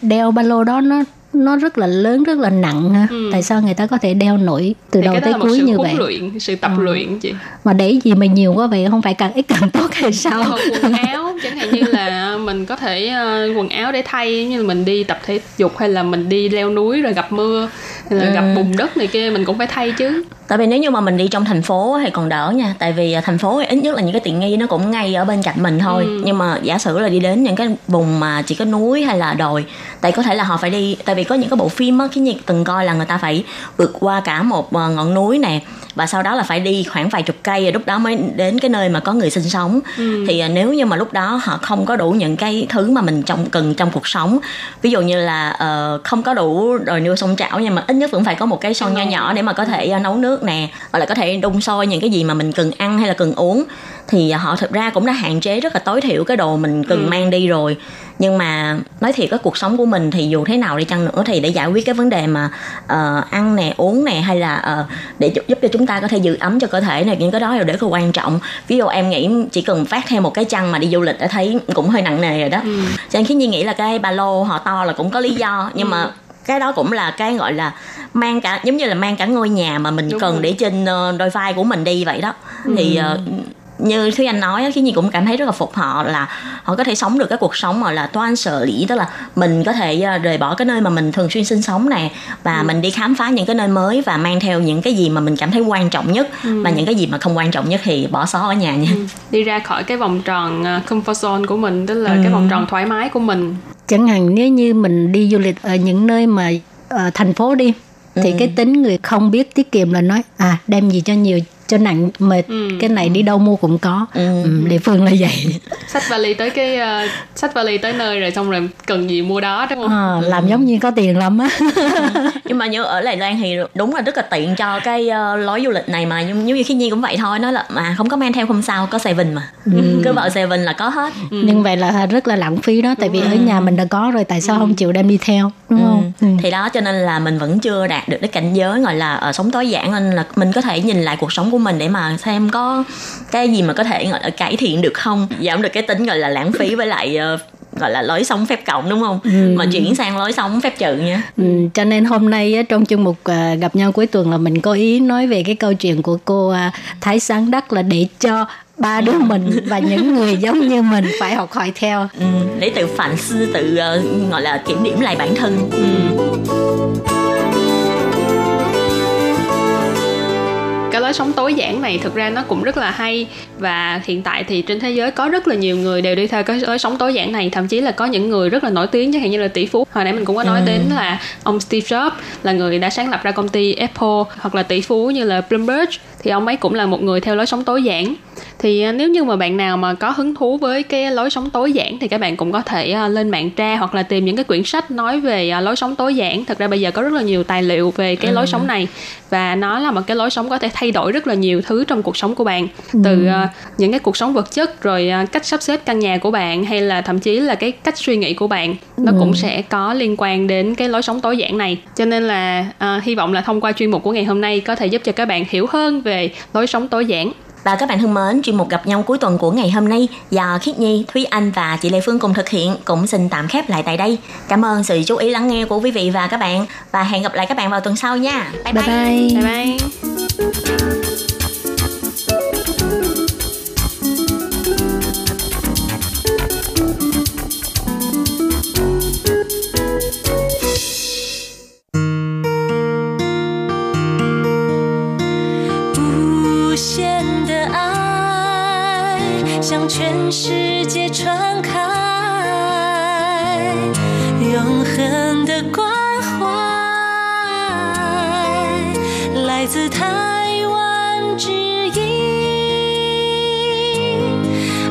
đeo ba lô đó nó nó rất là lớn rất là nặng ha. Tại sao người ta có thể đeo nổi từ thì đầu tới cuối như vậy? luyện sự tập luyện chị. Mà để gì mà nhiều quá vậy không phải càng ít càng tốt hay sao? Còn quần [LAUGHS] áo chẳng hạn như là mình có thể ờ, quần áo để thay như là mình đi tập thể dục hay là mình đi leo núi rồi gặp mưa là gặp bùn đất này kia mình cũng phải thay chứ. Tại vì nếu như mà mình đi trong thành phố thì còn đỡ nha. Tại vì à, thành phố thì ít nhất là những cái tiện nghi nó cũng ngay ở bên cạnh mình thôi. Nhưng mà giả sử là đi đến những cái vùng mà chỉ có núi hay là đồi tại có thể là họ phải đi tại vì có những cái bộ phim á cái như từng coi là người ta phải vượt qua cả một à, ngọn núi nè và sau đó là phải đi khoảng vài chục cây rồi lúc đó mới đến cái nơi mà có người sinh sống. Thì à, nếu như mà lúc đó họ không có đủ những cái thứ mà mình trong cần trong cuộc sống ví dụ như là ờ, không có đủ rồi nuôi sông chảo nhưng mà ít nhất vẫn phải có một cái son nho nhỏ để mà có thể à, nấu nước nè hoặc là có thể đun sôi những cái gì mà mình cần ăn hay là cần uống thì họ thực ra cũng đã hạn chế rất là tối thiểu cái đồ mình cần mang đi rồi. Nhưng mà nói thiệt cái cuộc sống của mình thì dù thế nào đi chăng nữa thì để giải quyết cái vấn đề mà ờ, ăn nè uống nè hay là ờ, để giúp, cho chúng ta có thể giữ ấm cho cơ thể này những cái đó đều rất là quan trọng. Ví dụ em nghĩ chỉ cần phát thêm một cái chăn mà đi du lịch đã thấy cũng hơi nặng nề rồi đó. Cho nên khiến nhi nghĩ là cái ba lô họ to là cũng có lý do nhưng mà cái đó cũng là cái gọi là mang cả giống như là mang cả ngôi nhà mà mình Đúng cần rồi. để trên ờ, đôi vai của mình đi vậy đó. Thì ờ, như Thúy Anh nói khi Nhi cũng cảm thấy rất là phục họ là họ có thể sống được cái cuộc sống mà là toan sở lý tức là mình có thể ờ, rời bỏ cái nơi mà mình thường xuyên sinh sống nè và mình đi khám phá những cái nơi mới và mang theo những cái gì mà mình cảm thấy quan trọng nhất. Và những cái gì mà không quan trọng nhất thì bỏ xó ở nhà nha. Đi ra khỏi cái vòng tròn ờ, comfort zone của mình tức là cái vòng tròn thoải mái của mình. Chẳng hạn nếu như mình đi du lịch ở những nơi mà ờ, thành phố đi thì cái tính người không biết tiết kiệm là nói à đem gì cho nhiều cho nặng mệt. Cái này đi đâu mua cũng có. Ừ. địa phương là vậy. Xách vali tới cái ờ, xách vali tới nơi rồi xong rồi cần gì mua đó đúng không? Ờ, làm giống như có tiền lắm á. [LAUGHS] Nhưng mà như ở Đài Loan thì đúng là rất là tiện cho cái ờ, lối du lịch này mà. Nhưng như khi Nhi cũng vậy thôi nói là mà không có mang theo không sao có Seven mà. Cứ vào Seven là có hết. Nhưng vậy là rất là lãng phí đó tại vì ở nhà mình đã có rồi tại sao không chịu đem đi theo đúng không ừ. thì đó cho nên là mình vẫn chưa đạt được cái cảnh giới gọi là ờ, uh, sống tối giản nên là mình có thể nhìn lại cuộc sống của mình để mà xem có cái gì mà có thể gọi là cải thiện được không giảm được cái tính gọi là lãng phí với lại uh, gọi là lối sống phép cộng đúng không? Mà chuyển sang lối sống phép trừ nha. Ừ, cho nên hôm nay trong chương mục à, gặp nhau cuối tuần là mình có ý nói về cái câu chuyện của cô à, Thái Sáng Đắc là để cho ba đứa mình và những người [LAUGHS] giống như mình phải học hỏi theo. ừ, để tự phản sư tự ờ, gọi là kiểm điểm lại bản thân cái lối sống tối giản này thực ra nó cũng rất là hay. Và hiện tại thì trên thế giới có rất là nhiều người đều đi theo cái lối sống tối giản này. Thậm chí là có những người rất là nổi tiếng chẳng hạn như là tỷ phú. Hồi nãy mình cũng có nói đến là ông Steve Jobs là người đã sáng lập ra công ty Apple. Hoặc là tỷ phú như là Bloomberg thì ông ấy cũng là một người theo lối sống tối giản. Thì à, nếu như mà bạn nào mà có hứng thú với cái lối sống tối giản thì các bạn cũng có thể à, lên mạng tra hoặc là tìm những cái quyển sách nói về à, lối sống tối giản. Thật ra bây giờ có rất là nhiều tài liệu về cái lối sống này và nó là một cái lối sống có thể thay đổi rất là nhiều thứ trong cuộc sống của bạn. Từ à, những cái cuộc sống vật chất rồi cách sắp xếp căn nhà của bạn hay là thậm chí là cái cách suy nghĩ của bạn nó cũng sẽ có liên quan đến cái lối sống tối giản này. Cho nên là à, hy vọng là thông qua chuyên mục của ngày hôm nay có thể giúp cho các bạn hiểu hơn về lối sống tối giản Và các bạn thân mến, chuyên mục gặp nhau cuối tuần của ngày hôm nay do Khiết Nhi, Thúy Anh và chị Lê Phương cùng thực hiện cũng xin tạm khép lại tại đây. Cảm ơn sự chú ý lắng nghe của quý vị và các bạn và hẹn gặp lại các bạn vào tuần sau nha. Bye bye. bye, bye. bye bye 全世界传开，永恒的关怀来自台湾之音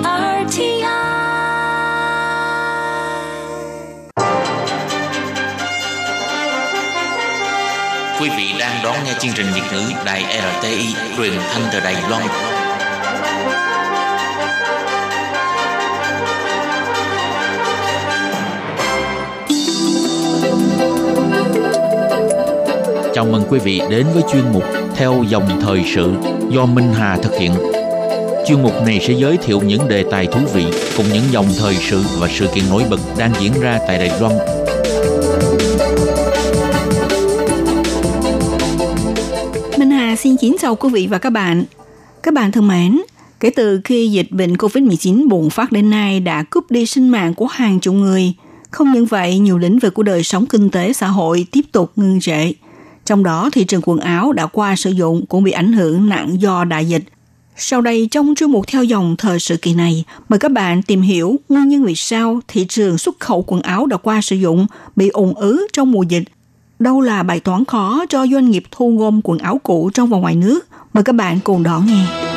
RTI。Quý vị đang đón nghe chương trình Việt ngữ Đài RTI truyền thanh từ Đài Loan. Chào mừng quý vị đến với chuyên mục Theo dòng thời sự do Minh Hà thực hiện. Chuyên mục này sẽ giới thiệu những đề tài thú vị cùng những dòng thời sự và sự kiện nổi bật đang diễn ra tại Đài Loan Minh Hà xin kính chào quý vị và các bạn. Các bạn thân mến, kể từ khi dịch bệnh COVID-19 bùng phát đến nay đã cướp đi sinh mạng của hàng chục người. Không những vậy, nhiều lĩnh vực của đời sống kinh tế xã hội tiếp tục ngưng trệ. Trong đó, thị trường quần áo đã qua sử dụng cũng bị ảnh hưởng nặng do đại dịch. Sau đây, trong chuyên mục theo dòng thời sự kỳ này, mời các bạn tìm hiểu nguyên nhân vì sao thị trường xuất khẩu quần áo đã qua sử dụng bị ủng ứ trong mùa dịch đâu là bài toán khó cho doanh nghiệp thu gom quần áo cũ trong và ngoài nước. Mời các bạn cùng đón nghe.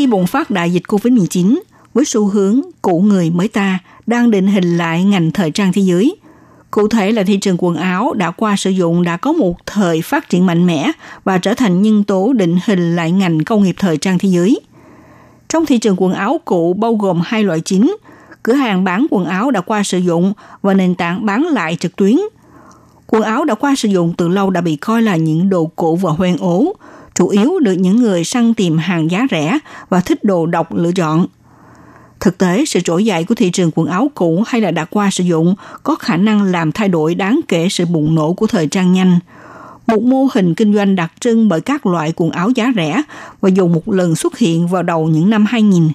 Khi bùng phát đại dịch COVID-19, với xu hướng cũ người mới ta đang định hình lại ngành thời trang thế giới – Cụ thể là thị trường quần áo đã qua sử dụng đã có một thời phát triển mạnh mẽ và trở thành nhân tố định hình lại ngành công nghiệp thời trang thế giới. Trong thị trường quần áo cũ bao gồm hai loại chính, cửa hàng bán quần áo đã qua sử dụng và nền tảng bán lại trực tuyến. Quần áo đã qua sử dụng từ lâu đã bị coi là những đồ cũ và hoen ố, chủ yếu được những người săn tìm hàng giá rẻ và thích đồ độc lựa chọn – Thực tế, sự trỗi dậy của thị trường quần áo cũ hay là đã qua sử dụng có khả năng làm thay đổi đáng kể sự bùng nổ của thời trang nhanh. Một mô hình kinh doanh đặc trưng bởi các loại quần áo giá rẻ và dùng một lần xuất hiện vào đầu những năm 2000.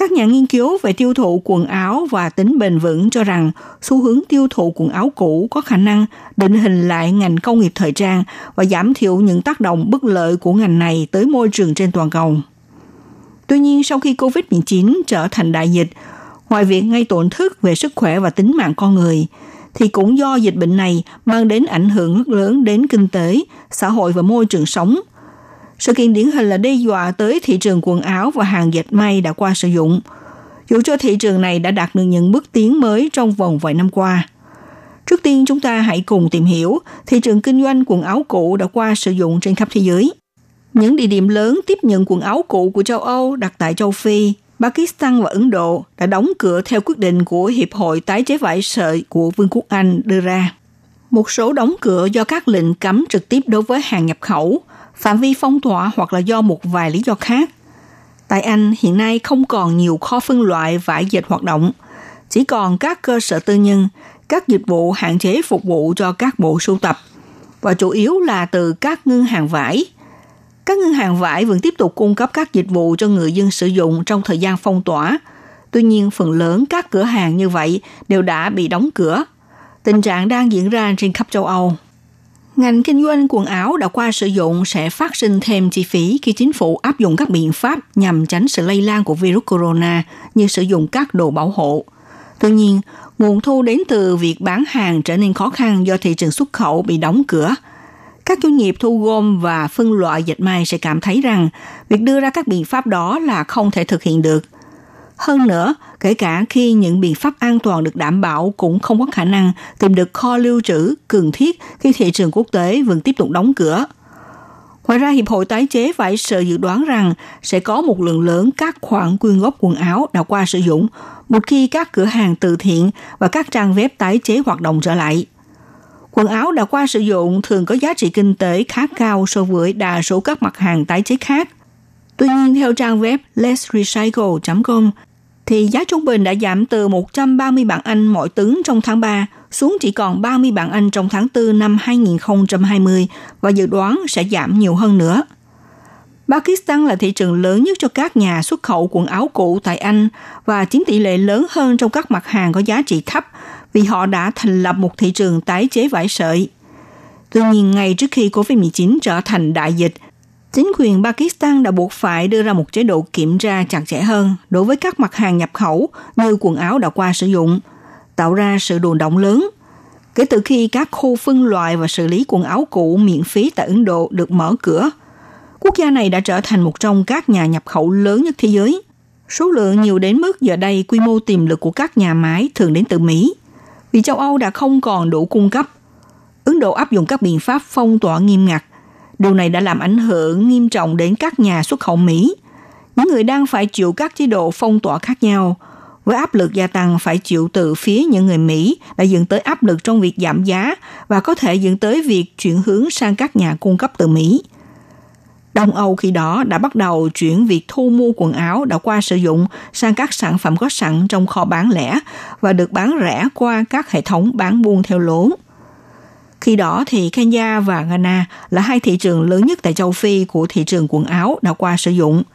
Các nhà nghiên cứu về tiêu thụ quần áo và tính bền vững cho rằng xu hướng tiêu thụ quần áo cũ có khả năng định hình lại ngành công nghiệp thời trang và giảm thiểu những tác động bất lợi của ngành này tới môi trường trên toàn cầu. Tuy nhiên, sau khi COVID-19 trở thành đại dịch, ngoài việc gây tổn thất về sức khỏe và tính mạng con người, thì cũng do dịch bệnh này mang đến ảnh hưởng rất lớn đến kinh tế, xã hội và môi trường sống. Sự kiện điển hình là đe dọa tới thị trường quần áo và hàng dệt may đã qua sử dụng, dù cho thị trường này đã đạt được những bước tiến mới trong vòng vài năm qua. Trước tiên chúng ta hãy cùng tìm hiểu thị trường kinh doanh quần áo cũ đã qua sử dụng trên khắp thế giới. Những địa điểm lớn tiếp nhận quần áo cũ của châu Âu đặt tại châu Phi, Pakistan và Ấn Độ đã đóng cửa theo quyết định của Hiệp hội tái chế vải sợi của Vương quốc Anh đưa ra. Một số đóng cửa do các lệnh cấm trực tiếp đối với hàng nhập khẩu, phạm vi phong tỏa hoặc là do một vài lý do khác. Tại Anh hiện nay không còn nhiều kho phân loại vải dệt hoạt động, chỉ còn các cơ sở tư nhân, các dịch vụ hạn chế phục vụ cho các bộ sưu tập và chủ yếu là từ các ngân hàng vải – các ngân hàng vải vẫn tiếp tục cung cấp các dịch vụ cho người dân sử dụng trong thời gian phong tỏa. Tuy nhiên, phần lớn các cửa hàng như vậy đều đã bị đóng cửa. Tình trạng đang diễn ra trên khắp châu Âu. Ngành kinh doanh quần áo đã qua sử dụng sẽ phát sinh thêm chi phí khi chính phủ áp dụng các biện pháp nhằm tránh sự lây lan của virus corona như sử dụng các đồ bảo hộ. Tuy nhiên, nguồn thu đến từ việc bán hàng trở nên khó khăn do thị trường xuất khẩu bị đóng cửa – các doanh nghiệp thu gom và phân loại dệt may sẽ cảm thấy rằng việc đưa ra các biện pháp đó là không thể thực hiện được. Hơn nữa, kể cả khi những biện pháp an toàn được đảm bảo cũng không có khả năng tìm được kho lưu trữ cần thiết khi thị trường quốc tế vẫn tiếp tục đóng cửa. Ngoài ra, Hiệp hội tái chế phải sợ dự đoán rằng sẽ có một lượng lớn các khoản quyên góp quần áo đã qua sử dụng một khi các cửa hàng từ thiện và các trang web tái chế hoạt động trở lại. Quần áo đã qua sử dụng thường có giá trị kinh tế khá cao so với đa số các mặt hàng tái chế khác. Tuy nhiên, theo trang web lessrecycle.com thì giá trung bình đã giảm từ 130 bảng Anh mỗi tấn trong tháng 3 xuống chỉ còn 30 bảng Anh trong tháng 4 năm 2020 và dự đoán sẽ giảm nhiều hơn nữa. Pakistan là thị trường lớn nhất cho các nhà xuất khẩu quần áo cũ tại Anh và chiếm tỷ lệ lớn hơn trong các mặt hàng có giá trị thấp vì họ đã thành lập một thị trường tái chế vải sợi. Tuy nhiên, ngay trước khi COVID-19 trở thành đại dịch, chính quyền Pakistan đã buộc phải đưa ra một chế độ kiểm tra chặt chẽ hơn đối với các mặt hàng nhập khẩu như quần áo đã qua sử dụng, tạo ra sự đồn động lớn. Kể từ khi các khu phân loại và xử lý quần áo cũ miễn phí tại Ấn Độ được mở cửa, quốc gia này đã trở thành một trong các nhà nhập khẩu lớn nhất thế giới. Số lượng nhiều đến mức giờ đây quy mô tiềm lực của các nhà máy thường đến từ Mỹ, vì châu Âu đã không còn đủ cung cấp. Ấn Độ áp dụng các biện pháp phong tỏa nghiêm ngặt. Điều này đã làm ảnh hưởng nghiêm trọng đến các nhà xuất khẩu Mỹ, những người đang phải chịu các chế độ phong tỏa khác nhau – với áp lực gia tăng phải chịu từ phía những người Mỹ đã dẫn tới áp lực trong việc giảm giá và có thể dẫn tới việc chuyển hướng sang các nhà cung cấp từ Mỹ. Đông Âu khi đó đã bắt đầu chuyển việc thu mua quần áo đã qua sử dụng sang các sản phẩm có sẵn trong kho bán lẻ và được bán rẻ qua các hệ thống bán buôn theo lỗ. Khi đó thì Kenya và Ghana là hai thị trường lớn nhất tại châu Phi của thị trường quần áo đã qua sử dụng –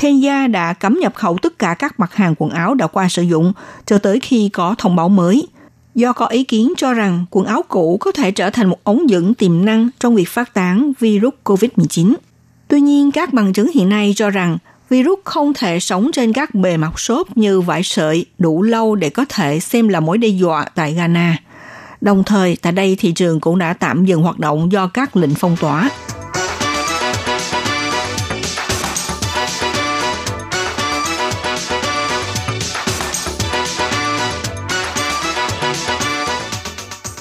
Kenya đã cấm nhập khẩu tất cả các mặt hàng quần áo đã qua sử dụng cho tới khi có thông báo mới. Do có ý kiến cho rằng quần áo cũ có thể trở thành một ống dẫn tiềm năng trong việc phát tán virus COVID-19. Tuy nhiên, các bằng chứng hiện nay cho rằng virus không thể sống trên các bề mặt xốp như vải sợi đủ lâu để có thể xem là mối đe dọa tại Ghana. Đồng thời, tại đây thị trường cũng đã tạm dừng hoạt động do các lệnh phong tỏa.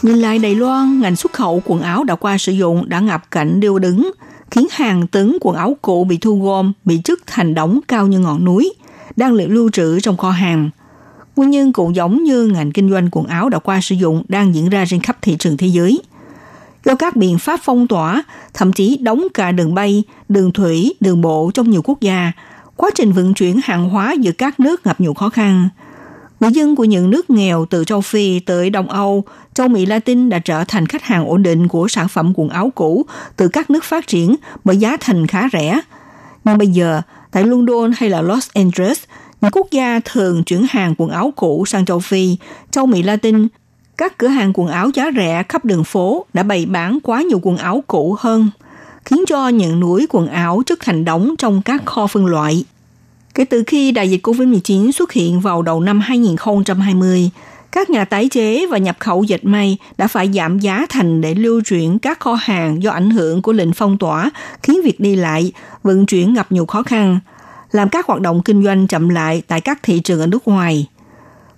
Nhìn lại Đài Loan, ngành xuất khẩu quần áo đã qua sử dụng đã ngập cảnh điêu đứng, khiến hàng tấn quần áo cũ bị thu gom, bị chất thành đống cao như ngọn núi, đang được lưu trữ trong kho hàng. Nguyên nhân cũng giống như ngành kinh doanh quần áo đã qua sử dụng đang diễn ra trên khắp thị trường thế giới. Do các biện pháp phong tỏa, thậm chí đóng cả đường bay, đường thủy, đường bộ trong nhiều quốc gia, quá trình vận chuyển hàng hóa giữa các nước gặp nhiều khó khăn – Người dân của những nước nghèo từ châu Phi tới Đông Âu, châu Mỹ Latin đã trở thành khách hàng ổn định của sản phẩm quần áo cũ từ các nước phát triển bởi giá thành khá rẻ. Nhưng bây giờ, tại London hay là Los Angeles, những quốc gia thường chuyển hàng quần áo cũ sang châu Phi, châu Mỹ Latin, các cửa hàng quần áo giá rẻ khắp đường phố đã bày bán quá nhiều quần áo cũ hơn, khiến cho những núi quần áo chất thành đống trong các kho phân loại. Kể từ khi đại dịch COVID-19 xuất hiện vào đầu năm 2020, các nhà tái chế và nhập khẩu dệt may đã phải giảm giá thành để lưu chuyển các kho hàng do ảnh hưởng của lệnh phong tỏa, khiến việc đi lại, vận chuyển gặp nhiều khó khăn, làm các hoạt động kinh doanh chậm lại tại các thị trường ở nước ngoài.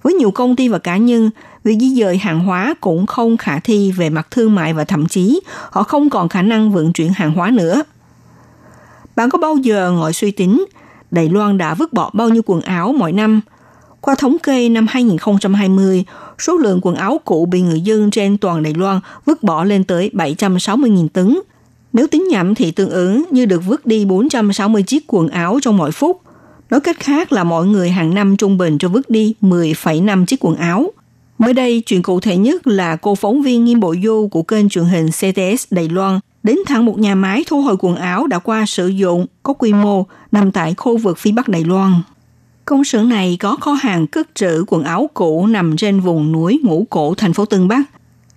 Với nhiều công ty và cá nhân, việc di dời hàng hóa cũng không khả thi về mặt thương mại và thậm chí họ không còn khả năng vận chuyển hàng hóa nữa. Bạn có bao giờ ngồi suy tính Đài Loan đã vứt bỏ bao nhiêu quần áo mỗi năm. Qua thống kê năm 2020, số lượng quần áo cũ bị người dân trên toàn Đài Loan vứt bỏ lên tới 760.000 tấn. Nếu tính nhẩm thì tương ứng như được vứt đi 460 chiếc quần áo trong mỗi phút. Nói cách khác là mọi người hàng năm trung bình cho vứt đi 10,5 chiếc quần áo. Mới đây, chuyện cụ thể nhất là cô phóng viên Nghiêm Bộ Du của kênh truyền hình CTS Đài Loan đến thẳng một nhà máy thu hồi quần áo đã qua sử dụng có quy mô nằm tại khu vực phía Bắc Đài Loan. Công xưởng này có kho hàng cất trữ quần áo cũ nằm trên vùng núi Ngũ Cổ, thành phố Tân Bắc.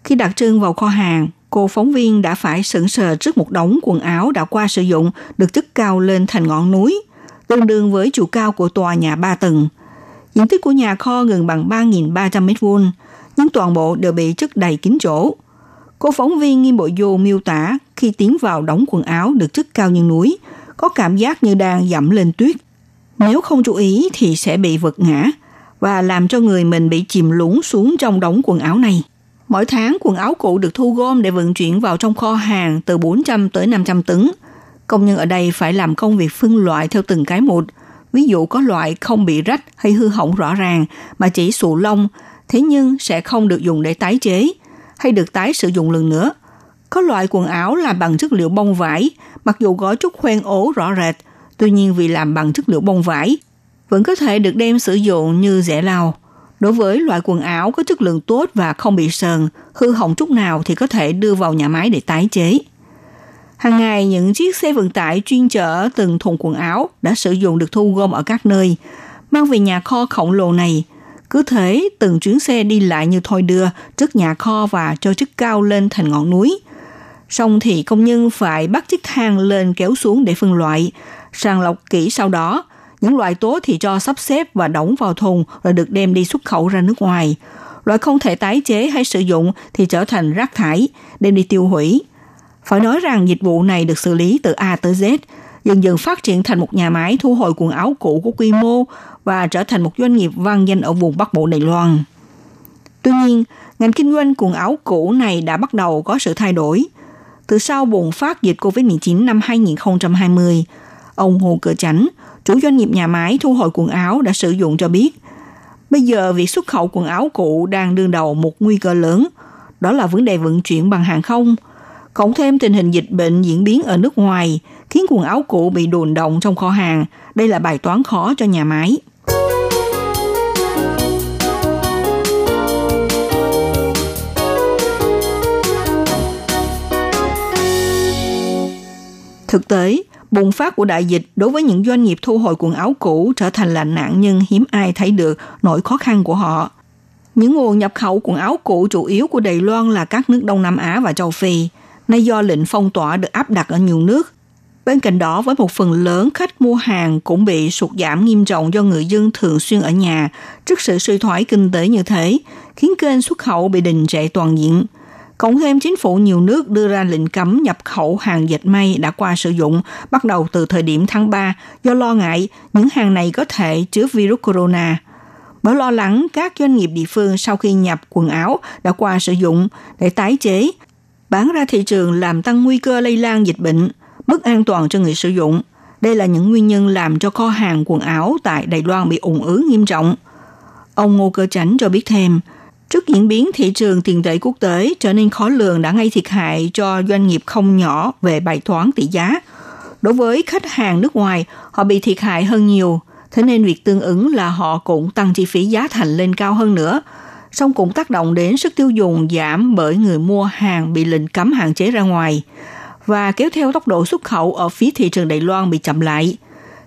Khi đặt chân vào kho hàng, cô phóng viên đã phải sững sờ trước một đống quần áo đã qua sử dụng được chất cao lên thành ngọn núi, tương đương với chiều cao của tòa nhà ba tầng. Diện tích của nhà kho gần bằng 3.300 m2, nhưng toàn bộ đều bị chất đầy kín chỗ. Cô phóng viên Nghiêm Bộ Du miêu tả khi tiến vào đống quần áo được chất cao như núi, có cảm giác như đang dẫm lên tuyết. Nếu không chú ý thì sẽ bị vật ngã và làm cho người mình bị chìm lún xuống trong đống quần áo này. Mỗi tháng quần áo cũ được thu gom để vận chuyển vào trong kho hàng từ 400 tới 500 tấn. Công nhân ở đây phải làm công việc phân loại theo từng cái một. Ví dụ có loại không bị rách hay hư hỏng rõ ràng mà chỉ sụ lông, thế nhưng sẽ không được dùng để tái chế hay được tái sử dụng lần nữa. Có loại quần áo làm bằng chất liệu bông vải, mặc dù gói trúc khoen ố rõ rệt, tuy nhiên vì làm bằng chất liệu bông vải, vẫn có thể được đem sử dụng như rẻ lau. Đối với loại quần áo có chất lượng tốt và không bị sờn, hư hỏng chút nào thì có thể đưa vào nhà máy để tái chế. Hàng ngày, những chiếc xe vận tải chuyên chở từng thùng quần áo đã sử dụng được thu gom ở các nơi, mang về nhà kho khổng lồ này. Cứ thế, từng chuyến xe đi lại như thôi đưa trước nhà kho và cho chức cao lên thành ngọn núi. Xong thì công nhân phải bắt chiếc thang lên kéo xuống để phân loại, sàng lọc kỹ sau đó. Những loại tốt thì cho sắp xếp và đóng vào thùng rồi được đem đi xuất khẩu ra nước ngoài. Loại không thể tái chế hay sử dụng thì trở thành rác thải, đem đi tiêu hủy. Phải nói rằng dịch vụ này được xử lý từ A tới Z, dần dần phát triển thành một nhà máy thu hồi quần áo cũ có quy mô và trở thành một doanh nghiệp vang danh ở vùng Bắc Bộ Đài Loan. Tuy nhiên, ngành kinh doanh quần áo cũ này đã bắt đầu có sự thay đổi. Từ sau bùng phát dịch COVID-19 năm 2020, ông Hồ Cờ Chánh, chủ doanh nghiệp nhà máy thu hồi quần áo đã sử dụng cho biết, bây giờ việc xuất khẩu quần áo cũ đang đương đầu một nguy cơ lớn, đó là vấn đề vận chuyển bằng hàng không – Cộng thêm tình hình dịch bệnh diễn biến ở nước ngoài, khiến quần áo cũ bị đồn động trong kho hàng. Đây là bài toán khó cho nhà máy. Thực tế, bùng phát của đại dịch đối với những doanh nghiệp thu hồi quần áo cũ trở thành là nạn nhân hiếm ai thấy được nỗi khó khăn của họ. Những nguồn nhập khẩu quần áo cũ chủ yếu của Đài Loan là các nước Đông Nam Á và châu Phi – nay do lệnh phong tỏa được áp đặt ở nhiều nước. Bên cạnh đó, với một phần lớn khách mua hàng cũng bị sụt giảm nghiêm trọng do người dân thường xuyên ở nhà trước sự suy thoái kinh tế như thế, khiến kênh xuất khẩu bị đình trệ toàn diện. Cộng thêm chính phủ nhiều nước đưa ra lệnh cấm nhập khẩu hàng dệt may đã qua sử dụng bắt đầu từ thời điểm tháng 3 do lo ngại những hàng này có thể chứa virus corona. Bởi lo lắng các doanh nghiệp địa phương sau khi nhập quần áo đã qua sử dụng để tái chế bán ra thị trường làm tăng nguy cơ lây lan dịch bệnh, mất an toàn cho người sử dụng. Đây là những nguyên nhân làm cho kho hàng quần áo tại Đài Loan bị ủng ứ nghiêm trọng. Ông Ngô Cơ Chánh cho biết thêm, trước diễn biến thị trường tiền tệ quốc tế trở nên khó lường đã gây thiệt hại cho doanh nghiệp không nhỏ về bài toán tỷ giá. Đối với khách hàng nước ngoài, họ bị thiệt hại hơn nhiều, thế nên việc tương ứng là họ cũng tăng chi phí giá thành lên cao hơn nữa – song cũng tác động đến sức tiêu dùng giảm bởi người mua hàng bị lệnh cấm hạn chế ra ngoài và kéo theo tốc độ xuất khẩu ở phía thị trường Đài Loan bị chậm lại.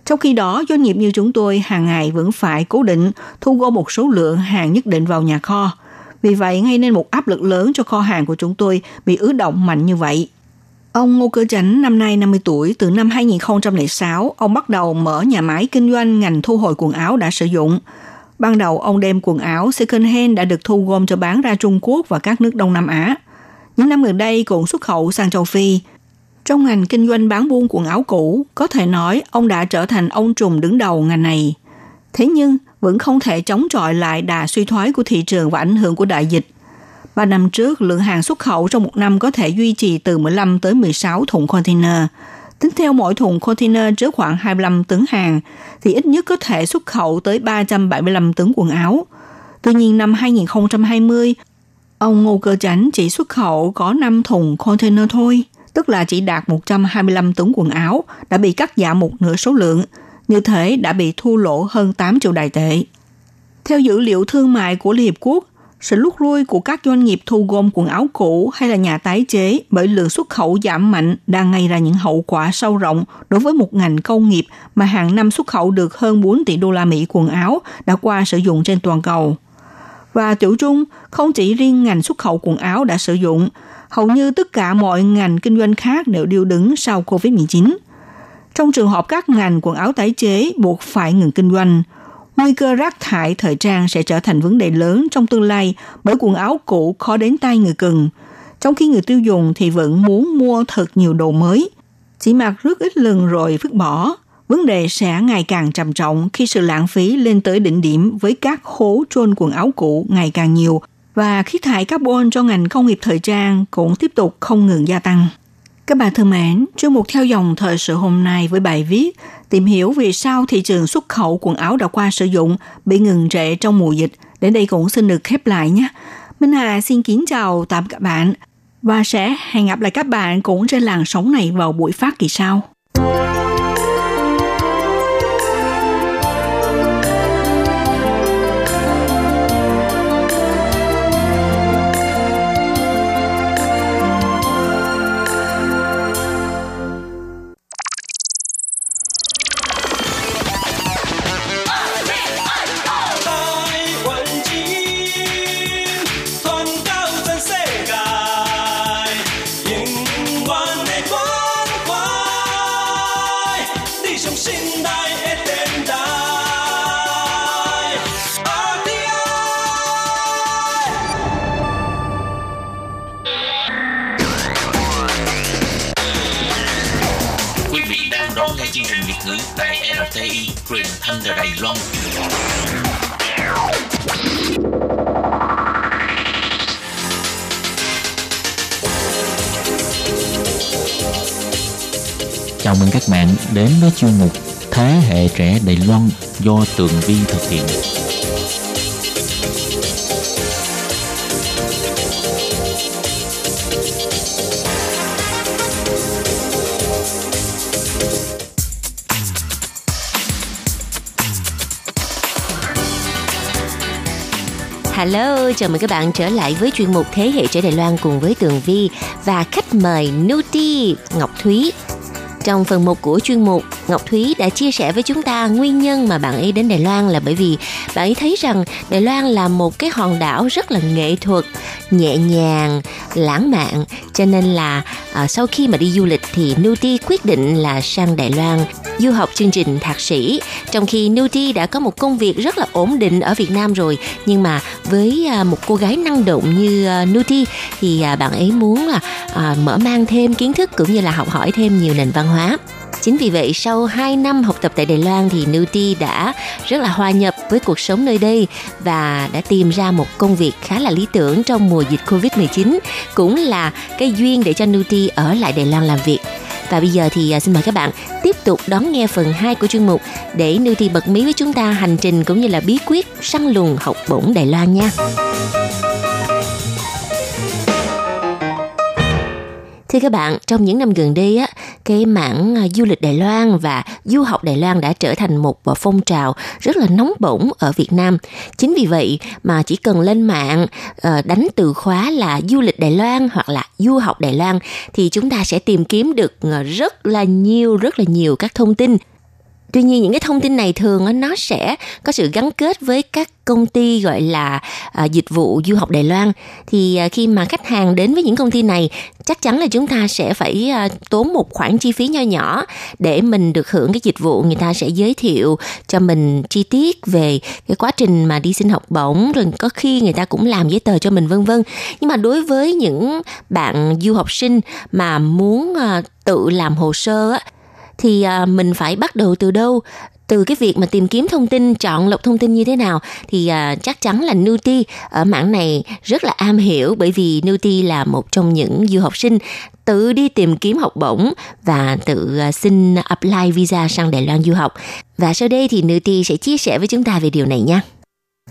Trong khi đó, doanh nghiệp như chúng tôi hàng ngày vẫn phải cố định thu gom một số lượng hàng nhất định vào nhà kho. Vì vậy, gây nên một áp lực lớn cho kho hàng của chúng tôi bị ứ động mạnh như vậy. Ông Ngô Cơ Chánh năm nay 50 tuổi, từ năm 2006, ông bắt đầu mở nhà máy kinh doanh ngành thu hồi quần áo đã sử dụng – Ban đầu ông đem quần áo second hand đã được thu gom cho bán ra Trung Quốc và các nước Đông Nam Á. Những năm gần đây cũng xuất khẩu sang châu Phi. Trong ngành kinh doanh bán buôn quần áo cũ, có thể nói ông đã trở thành ông trùm đứng đầu ngành này. Thế nhưng, vẫn không thể chống chọi lại đà suy thoái của thị trường và ảnh hưởng của đại dịch. Ba năm trước, lượng hàng xuất khẩu trong một năm có thể duy trì từ 15 tới 16 thùng container – Tính theo mỗi thùng container chứa khoảng 25 tấn hàng, thì ít nhất có thể xuất khẩu tới 375 tấn quần áo. Tuy nhiên năm 2020, ông Ngô Cơ Chánh chỉ xuất khẩu có 5 thùng container thôi, tức là chỉ đạt 125 tấn quần áo, đã bị cắt giảm một nửa số lượng, như thế đã bị thu lỗ hơn 8 triệu đài tệ. Theo dữ liệu thương mại của Liên Hiệp Quốc, sự rút lui của các doanh nghiệp thu gom quần áo cũ hay là nhà tái chế bởi lượng xuất khẩu giảm mạnh đang gây ra những hậu quả sâu rộng đối với một ngành công nghiệp mà hàng năm xuất khẩu được hơn 4 tỷ đô la Mỹ quần áo đã qua sử dụng trên toàn cầu. Và tiểu trung, không chỉ riêng ngành xuất khẩu quần áo đã sử dụng, hầu như tất cả mọi ngành kinh doanh khác đều điêu đứng sau COVID-19. Trong trường hợp các ngành quần áo tái chế buộc phải ngừng kinh doanh – nguy cơ rác thải thời trang sẽ trở thành vấn đề lớn trong tương lai bởi quần áo cũ khó đến tay người cần. Trong khi người tiêu dùng thì vẫn muốn mua thật nhiều đồ mới, chỉ mặc rất ít lần rồi vứt bỏ. Vấn đề sẽ ngày càng trầm trọng khi sự lãng phí lên tới đỉnh điểm với các hố trôn quần áo cũ ngày càng nhiều và khí thải carbon cho ngành công nghiệp thời trang cũng tiếp tục không ngừng gia tăng. Các bạn thân mến, chuyên mục theo dòng thời sự hôm nay với bài viết tìm hiểu vì sao thị trường xuất khẩu quần áo đã qua sử dụng bị ngừng trệ trong mùa dịch. Đến đây cũng xin được khép lại nhé. Minh Hà xin kính chào tạm các bạn và sẽ hẹn gặp lại các bạn cũng trên làn sóng này vào buổi phát kỳ sau. Với chuyên mục Thế hệ trẻ Đài Loan do Tường Vi thực hiện. Hello, chào mừng các bạn trở lại với chuyên mục Thế hệ trẻ Đài Loan cùng với Tường Vi và khách mời Nuti Ngọc Thúy. Trong phần 1 của chuyên mục, Ngọc Thúy đã chia sẻ với chúng ta nguyên nhân mà bạn ấy đến Đài Loan là bởi vì bạn ấy thấy rằng Đài Loan là một cái hòn đảo rất là nghệ thuật, nhẹ nhàng, lãng mạn. Cho nên là à, sau khi mà đi du lịch thì Nuti quyết định là sang Đài Loan du học chương trình thạc sĩ. Trong khi Nuti đã có một công việc rất là ổn định ở Việt Nam rồi nhưng mà với à, một cô gái năng động như à, Nuti thì à, bạn ấy muốn là à, mở mang thêm kiến thức cũng như là học hỏi thêm nhiều nền văn hóa. Chính vì vậy sau 2 năm học tập tại Đài Loan thì Nuti đã rất là hòa nhập với cuộc sống nơi đây và đã tìm ra một công việc khá là lý tưởng trong mùa dịch Covid-19 cũng là cái duyên để cho Nuti ở lại Đài Loan làm việc. Và bây giờ thì à, xin mời các bạn tiếp tục đón nghe phần 2 của chuyên mục để Nuti bật mí với chúng ta hành trình cũng như là bí quyết săn lùng học bổng Đài Loan nha. Thưa các bạn, trong những năm gần đây á, cái mảng à, du lịch Đài Loan và du học Đài Loan đã trở thành một à, phong trào rất là nóng bỏng ở Việt Nam. Chính vì vậy mà chỉ cần lên mạng ờ, đánh từ khóa là du lịch Đài Loan hoặc là du học Đài Loan thì chúng ta sẽ tìm kiếm được ờ, rất là nhiều, rất là nhiều các thông tin Tuy nhiên những cái thông tin này thường nó sẽ có sự gắn kết với các công ty gọi là à, dịch vụ du học Đài Loan. Thì à, khi mà khách hàng đến với những công ty này chắc chắn là chúng ta sẽ phải à, tốn một khoản chi phí nho nhỏ để mình được hưởng cái dịch vụ người ta sẽ giới thiệu cho mình chi tiết về cái quá trình mà đi xin học bổng rồi có khi người ta cũng làm giấy tờ cho mình vân vân. Nhưng mà đối với những bạn du học sinh mà muốn à, tự làm hồ sơ á thì à, mình phải bắt đầu từ đâu từ cái việc mà tìm kiếm thông tin chọn lọc thông tin như thế nào thì à, chắc chắn là Nuti ở mảng này rất là am hiểu bởi vì Nuti là một trong những du học sinh tự đi tìm kiếm học bổng và tự à, xin apply visa sang Đài Loan du học và sau đây thì Nuti sẽ chia sẻ với chúng ta về điều này nha.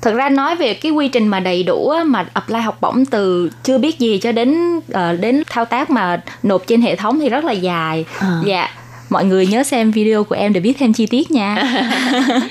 Thật ra nói về cái quy trình mà đầy đủ mà apply học bổng từ chưa biết gì cho đến uh, đến thao tác mà nộp trên hệ thống thì rất là dài. À. Dạ mọi người nhớ xem video của em để biết thêm chi tiết nha. [LAUGHS]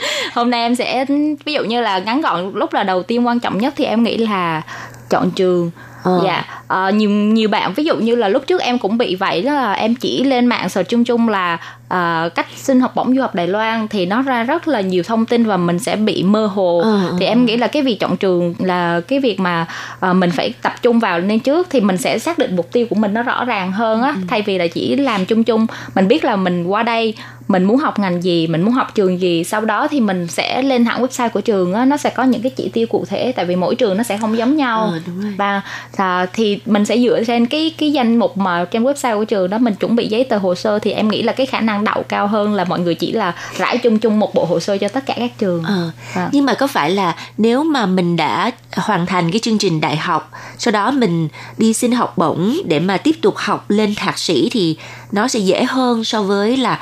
[LAUGHS] Hôm nay em sẽ ví dụ như là ngắn gọn lúc là đầu tiên quan trọng nhất thì em nghĩ là chọn trường. Ờ. dạ. Uh, nhiều nhiều bạn ví dụ như là lúc trước em cũng bị vậy đó là em chỉ lên mạng search chung chung là uh, cách xin học bổng du học Đài Loan thì nó ra rất là nhiều thông tin và mình sẽ bị mơ hồ. Uh, thì em nghĩ là cái việc chọn trường là cái việc mà uh, mình phải tập trung vào nên trước thì mình sẽ xác định mục tiêu của mình nó rõ ràng hơn á. Uh, thay vì là chỉ làm chung chung mình biết là mình qua đây mình muốn học ngành gì mình muốn học trường gì sau đó thì mình sẽ lên hẳn website của trường á nó sẽ có những cái chỉ tiêu cụ thể tại vì mỗi trường nó sẽ không giống nhau. Rồi. và à, thì mình sẽ dựa trên cái cái danh mục mà trên website của trường đó mình chuẩn bị giấy tờ hồ sơ thì em nghĩ là cái khả năng đậu cao hơn là mọi người chỉ là rải chung chung một bộ hồ sơ cho tất cả các trường Ờ, Vâng. nhưng mà có phải là nếu mà mình đã hoàn thành cái chương trình đại học sau đó mình đi xin học bổng để mà tiếp tục học lên thạc sĩ thì nó sẽ dễ hơn so với là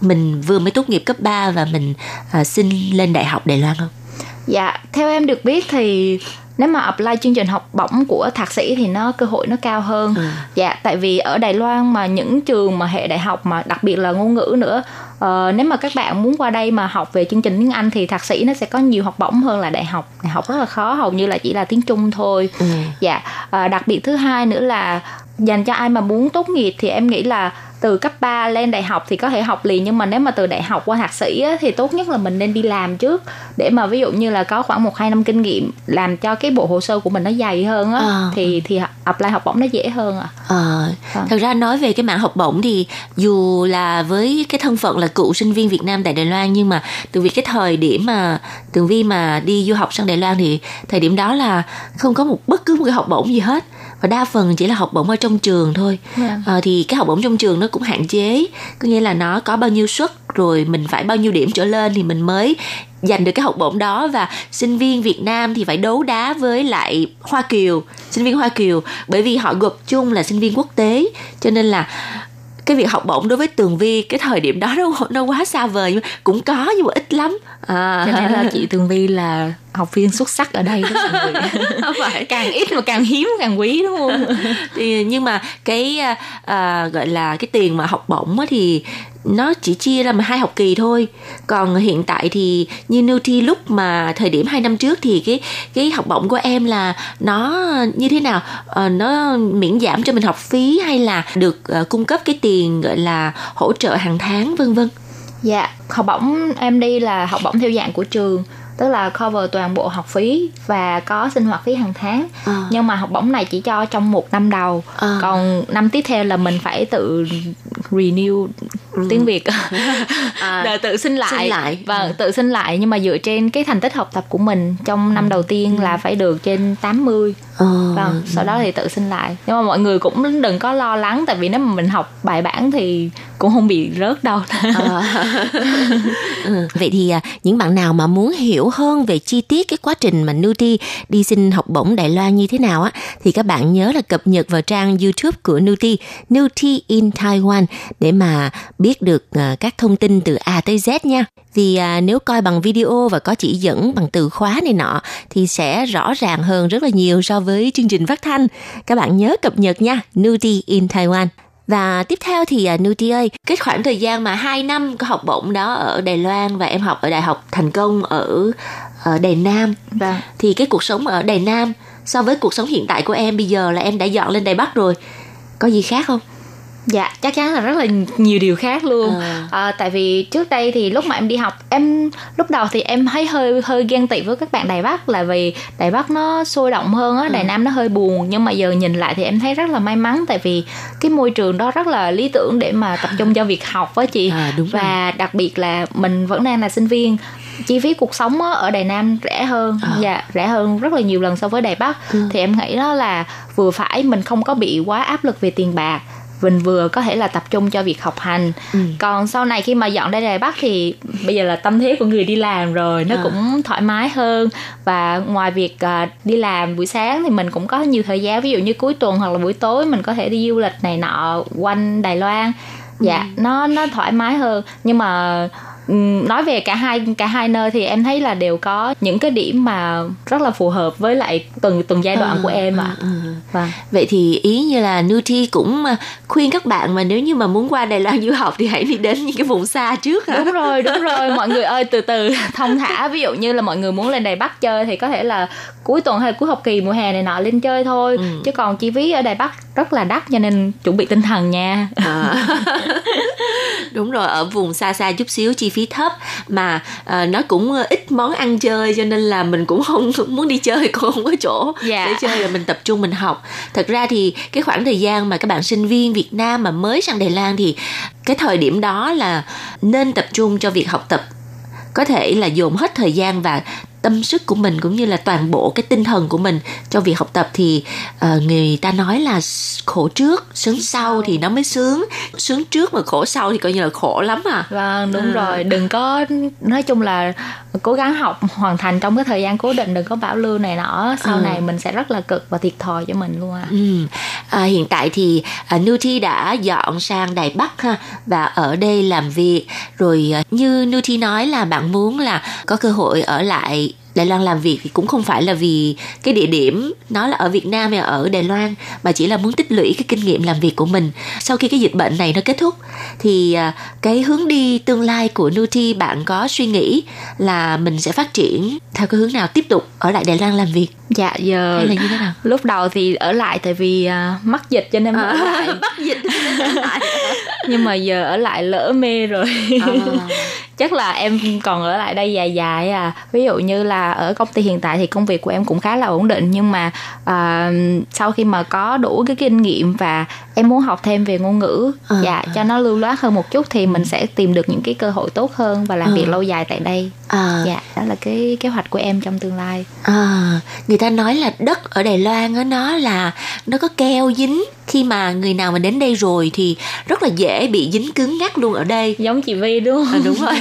mình vừa mới tốt nghiệp cấp 3 và mình à, xin lên đại học Đài Loan không? Dạ, theo em được biết thì nếu mà apply chương trình học bổng của thạc sĩ thì nó cơ hội nó cao hơn. Ừ. Dạ, tại vì ở Đài Loan mà những trường mà hệ đại học mà đặc biệt là ngôn ngữ nữa, ờ, nếu mà các bạn muốn qua đây mà học về chương trình tiếng Anh thì thạc sĩ nó sẽ có nhiều học bổng hơn là đại học. Đại học rất là khó, hầu như là chỉ là tiếng Trung thôi. Ừ. Dạ, à, đặc biệt thứ hai nữa là dành cho ai mà muốn tốt nghiệp thì em nghĩ là từ cấp 3 lên đại học thì có thể học liền nhưng mà nếu mà từ đại học qua thạc sĩ á, thì tốt nhất là mình nên đi làm trước để mà ví dụ như là có khoảng 1 2 năm kinh nghiệm làm cho cái bộ hồ sơ của mình nó dày hơn á À. thì thì apply học bổng nó dễ hơn à. Ờ, Vâng. thật ra nói về cái mảng học bổng thì dù là với cái thân phận là cựu sinh viên Việt Nam tại Đài Loan nhưng mà từ vì cái thời điểm mà Tường Vi mà đi du học sang Đài Loan thì thời điểm đó là không có một bất cứ một cái học bổng gì hết và đa phần chỉ là học bổng ở trong trường thôi. Vâng. Ờ, thì cái học bổng trong trường nó cũng hạn chế. Có nghĩa là nó có bao nhiêu suất rồi mình phải bao nhiêu điểm trở lên thì mình mới giành được cái học bổng đó. Và sinh viên Việt Nam thì phải đấu đá với lại Hoa Kiều sinh viên Hoa Kiều. Bởi vì họ gộp chung là sinh viên quốc tế. Cho nên là cái việc học bổng đối với Tường Vi cái thời điểm đó nó nó quá xa vời nhưng cũng có nhưng mà ít lắm à, Cho nên là chị Tường Vi là học viên xuất sắc ở đây đó mọi người. [LAUGHS] phải càng ít mà càng hiếm càng quý đúng không? [LAUGHS] thì nhưng mà cái à, à, gọi là cái tiền mà học bổng á thì nó chỉ chia ra mà hai học kỳ thôi. Còn hiện tại thì như Nuti lúc mà thời điểm hai năm trước thì cái cái học bổng của em là nó như thế nào? À, nó miễn giảm cho mình học phí hay là được uh, cung cấp cái tiền gọi là hỗ trợ hàng tháng vân vân? Dạ, học bổng em đi là học bổng theo dạng của trường tức là cover toàn bộ học phí và có sinh hoạt phí hàng tháng. À. nhưng mà học bổng này chỉ cho trong một năm đầu. À. còn năm tiếp theo là mình phải tự renew tiếng việt. [LAUGHS] À, Để tự xin lại, xin lại. vâng tự xin lại. Nhưng mà dựa trên cái thành tích học tập của mình trong năm đầu tiên là phải được trên 80 ờ, vâng sau đó thì tự xin lại nhưng mà mọi người cũng đừng có lo lắng tại vì nếu mà mình học bài bản thì cũng không bị rớt đâu Ờ. [LAUGHS] [LAUGHS] Ừ. Vậy thì à, những bạn nào mà muốn hiểu hơn về chi tiết cái quá trình mà Nuti đi xin học bổng Đài Loan như thế nào á thì các bạn nhớ là cập nhật vào trang YouTube của Nuti, Nuti in Taiwan để mà biết được à, các thông tin từ A tới Z nha. Vì à, nếu coi bằng video và có chỉ dẫn bằng từ khóa này nọ thì sẽ rõ ràng hơn rất là nhiều so với chương trình phát thanh. Các bạn nhớ cập nhật nha, Nuti in Taiwan. Và tiếp theo thì à, Nuti ơi, cái khoảng thời gian mà 2 năm có học bổng đó ở Đài Loan và em học ở Đại học Thành Công ở ở Đài Nam vâng thì cái cuộc sống ở Đài Nam so với cuộc sống hiện tại của em bây giờ là em đã dọn lên Đài Bắc rồi. Có gì khác không? Dạ, chắc chắn là rất là nhiều điều khác luôn. À. À, tại vì trước đây thì lúc mà em đi học, em lúc đầu thì em thấy hơi hơi ghen tị với các bạn Đài Bắc là vì Đài Bắc nó sôi động hơn á, Đài Nam nó hơi buồn. Nhưng mà giờ nhìn lại thì em thấy rất là may mắn tại vì cái môi trường đó rất là lý tưởng để mà tập trung cho việc học á chị. À, đúng rồi. Và đặc biệt là mình vẫn đang là sinh viên chi phí cuộc sống ở Đài Nam rẻ hơn À. dạ rẻ hơn rất là nhiều lần so với Đài Bắc Ừ. thì em nghĩ đó là vừa phải mình không có bị quá áp lực về tiền bạc mình vừa có thể là tập trung cho việc học hành. Ừ. còn sau này khi mà dọn ra Đài Bắc thì bây giờ là tâm thế của người đi làm rồi nó À. cũng thoải mái hơn. Và ngoài việc à, đi làm buổi sáng thì mình cũng có nhiều thời gian ví dụ như cuối tuần hoặc là buổi tối mình có thể đi du lịch này nọ quanh Đài Loan. Dạ nó nó thoải mái hơn. Nhưng mà nói về cả hai cả hai nơi thì em thấy là đều có những cái điểm mà rất là phù hợp với lại từng từng giai đoạn À, của em ạ à, à. vâng Vậy thì ý như là Nuti cũng à, khuyên các bạn mà nếu như mà muốn qua Đài Loan du học thì hãy đi đến những cái vùng xa trước hả? đúng rồi đúng [LAUGHS] rồi mọi người ơi từ từ thông thả ví dụ như là mọi người muốn lên Đài Bắc chơi thì có thể là cuối tuần hay cuối học kỳ mùa hè này nọ lên chơi thôi Ừ. chứ còn chi phí ở Đài Bắc rất là đắt cho nên chuẩn bị tinh thần nha À. [LAUGHS] đúng rồi ở vùng xa xa chút xíu chi phí thấp mà à, nó cũng ờ, ít món ăn chơi cho nên là mình cũng không [LAUGHS] muốn đi chơi cũng không có chỗ Dạ. để chơi là mình tập trung mình học thật ra thì cái khoảng thời gian mà các bạn sinh viên Việt Nam mà mới sang Đài Loan thì cái thời điểm đó là nên tập trung cho việc học tập có thể là dồn hết thời gian và tâm sức của mình cũng như là toàn bộ cái tinh thần của mình trong việc học tập thì uh, người ta nói là khổ trước sướng sau thì nó mới sướng sướng trước mà khổ sau thì coi như là khổ lắm à vâng đúng À. rồi đừng có nói chung là cố gắng học hoàn thành trong cái thời gian cố định đừng có bảo lưu này nọ sau Ừ. này mình sẽ rất là cực và thiệt thòi cho mình luôn à Ừ. À, hiện tại thì à, Nuti đã dọn sang Đài Bắc ha và ở đây làm việc. Rồi à, như Nuti nói là bạn muốn là có cơ hội ở lại Đài Loan làm việc thì cũng không phải là vì cái địa điểm nó là ở Việt Nam hay ở Đài Loan mà chỉ là muốn tích lũy cái kinh nghiệm làm việc của mình. Sau khi cái dịch bệnh này nó kết thúc thì à, cái hướng đi tương lai của Nuti bạn có suy nghĩ là mình sẽ phát triển theo cái hướng nào tiếp tục ở lại Đài Loan làm việc dạ giờ hay là như thế nào? lúc đầu thì ở lại tại vì à, mắc dịch cho nên mới ở lại [LAUGHS] bắt dịch [LAUGHS] nhưng mà giờ ở lại lỡ mê rồi À. [LAUGHS] chắc là em còn ở lại đây dài dài à ví dụ như là ở công ty hiện tại thì công việc của em cũng khá là ổn định nhưng mà uh, sau khi mà có đủ cái kinh nghiệm và em muốn học thêm về ngôn ngữ. À, dạ cho nó lưu loát hơn một chút thì mình sẽ tìm được những cái cơ hội tốt hơn và làm À. việc lâu dài tại đây. À, dạ đó là cái kế hoạch của em trong tương lai. À, người ta nói là đất ở Đài Loan á nó là nó có keo dính. Khi mà người nào mà đến đây rồi thì rất là dễ bị dính cứng ngắc luôn ở đây. Giống chị Vi đúng không? À, đúng rồi.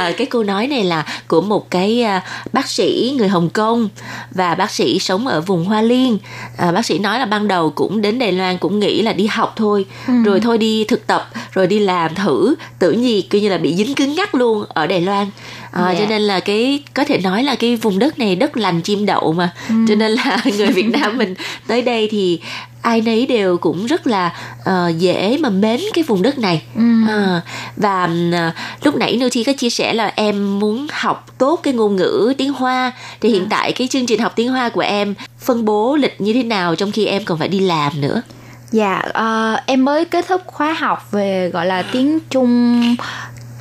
À, [LAUGHS] cái câu nói này là của một cái à, bác sĩ người Hồng Kông và bác sĩ sống ở vùng Hoa Liên. À, bác sĩ nói là ban đầu cũng đến Đài Loan cũng nghĩ là đi học thôi. Rồi thôi đi thực tập rồi đi làm thử. Tự nhiên coi như là bị dính cứng ngắc luôn ở Đài Loan. À, Dạ. cho nên là cái có thể nói là cái vùng đất này đất lành chim đậu mà. Cho nên là [LAUGHS] người Việt Nam mình tới đây thì ai nấy đều cũng rất là ờ, dễ mà mến cái vùng đất này. À, và ừm, à, lúc nãy Nuti có chia sẻ là em muốn học tốt cái ngôn ngữ tiếng Hoa. Thì hiện tại cái chương trình học tiếng Hoa của em phân bố lịch như thế nào trong khi em còn phải đi làm nữa Dạ, uh, em mới kết thúc khóa học về gọi là tiếng Trung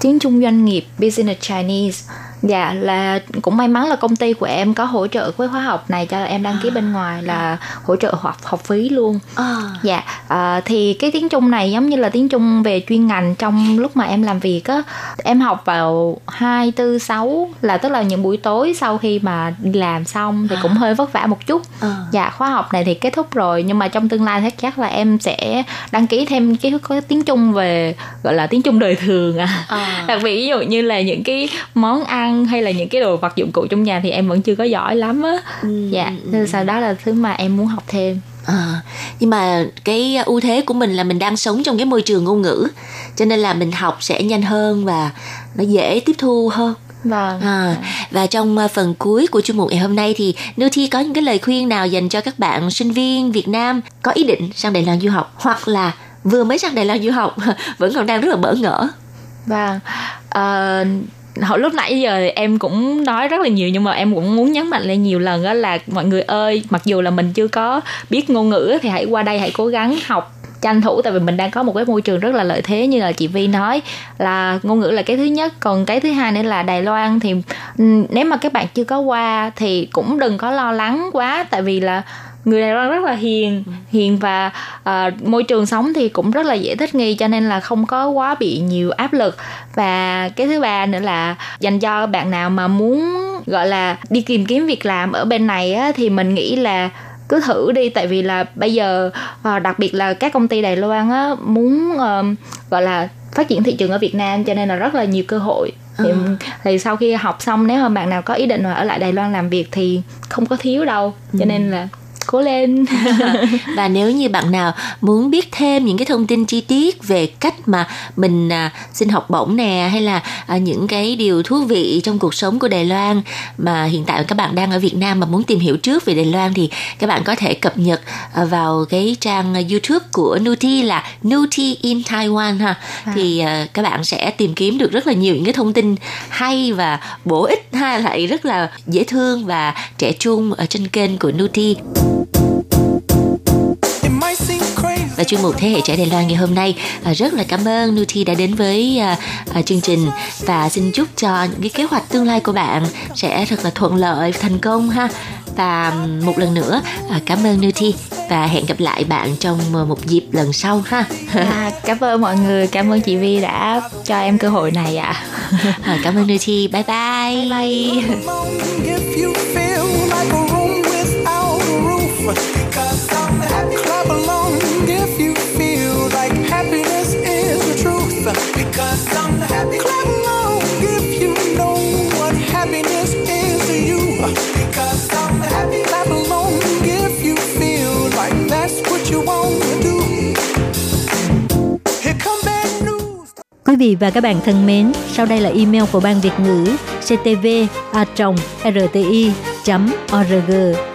tiếng Trung doanh nghiệp Business Chinese. Dạ là cũng may mắn là công ty của em có hỗ trợ với khóa học này cho em đăng ký bên ngoài là hỗ trợ học học phí luôn. à, Dạ, à, thì cái tiếng Trung này giống như là tiếng Trung về chuyên ngành trong lúc mà em làm việc á, em học vào 2, 4, 6 là tức là những buổi tối sau khi mà đi làm xong thì cũng hơi vất vả một chút. à. Dạ, khóa học này thì kết thúc rồi nhưng mà trong tương lai thì chắc là em sẽ đăng ký thêm cái, cái tiếng Trung về gọi là tiếng Trung đời thường à. À. [LAUGHS] Đặc biệt ví dụ như là những cái món ăn hay là những cái đồ vật dụng cụ trong nhà thì em vẫn chưa có giỏi lắm á. Ừ, Dạ, nên sau đó là thứ mà em muốn học thêm. À, nhưng mà cái ưu thế của mình là mình đang sống trong cái môi trường ngôn ngữ cho nên là mình học sẽ nhanh hơn và nó dễ tiếp thu hơn Vâng. À, và trong à, phần cuối của chương mục ngày hôm nay thì Nuti có những cái lời khuyên nào dành cho các bạn sinh viên Việt Nam có ý định sang Đài Loan du học hoặc là vừa mới sang Đài Loan du học [LAUGHS] vẫn còn đang rất là bỡ ngỡ. Vâng. Ờ, hồi lúc nãy giờ em cũng nói rất là nhiều nhưng mà em cũng muốn nhấn mạnh lên nhiều lần đó là mọi người ơi, mặc dù là mình chưa có biết ngôn ngữ thì hãy qua đây, hãy cố gắng học tranh thủ. Tại vì mình đang có một cái môi trường rất là lợi thế như là chị Vi nói là ngôn ngữ là cái thứ nhất. Còn cái thứ hai nữa là Đài Loan thì ừ, nếu mà các bạn chưa có qua thì cũng đừng có lo lắng quá. Tại vì là người Đài Loan rất là hiền hiền và à, môi trường sống thì cũng rất là dễ thích nghi cho nên là không có quá bị nhiều áp lực. Và cái thứ ba nữa là dành cho bạn nào mà muốn gọi là đi tìm kiếm việc làm ở bên này á, thì mình nghĩ là cứ thử đi. Tại vì là bây giờ à, đặc biệt là các công ty Đài Loan á muốn ờm, gọi là phát triển thị trường ở Việt Nam cho nên là rất là nhiều cơ hội. Thì, thì sau khi học xong nếu mà bạn nào có ý định mà ở lại Đài Loan làm việc thì không có thiếu đâu. Cho nên là cố lên. [LAUGHS] Và nếu như bạn nào muốn biết thêm những cái thông tin chi tiết về cách mà mình à, xin học bổng nè hay là à, những cái điều thú vị trong cuộc sống của Đài Loan mà hiện tại các bạn đang ở Việt Nam mà muốn tìm hiểu trước về Đài Loan thì các bạn có thể cập nhật à, vào cái trang à, YouTube của Nuti là Nuti in Taiwan ha. Thì à, các bạn sẽ tìm kiếm được rất là nhiều những cái thông tin hay và bổ ích ha lại rất là dễ thương và trẻ trung ở trên kênh của Nuti và chuyên mục Thế hệ trẻ Đài Loan ngày hôm nay à, rất là cảm ơn Nuti đã đến với à, à, chương trình và xin chúc cho những cái kế hoạch tương lai của bạn sẽ thật là thuận lợi thành công ha và một lần nữa cảm ơn Nuti và hẹn gặp lại bạn trong ờ, một dịp lần sau ha. À, cảm ơn mọi người, cảm ơn chị Vi đã cho em cơ hội này ạ. À. cảm ơn Nuchi, bye bye. Bye bye. Quý vị và các bạn thân mến, sau đây là email của Ban Việt ngữ ctv a rti org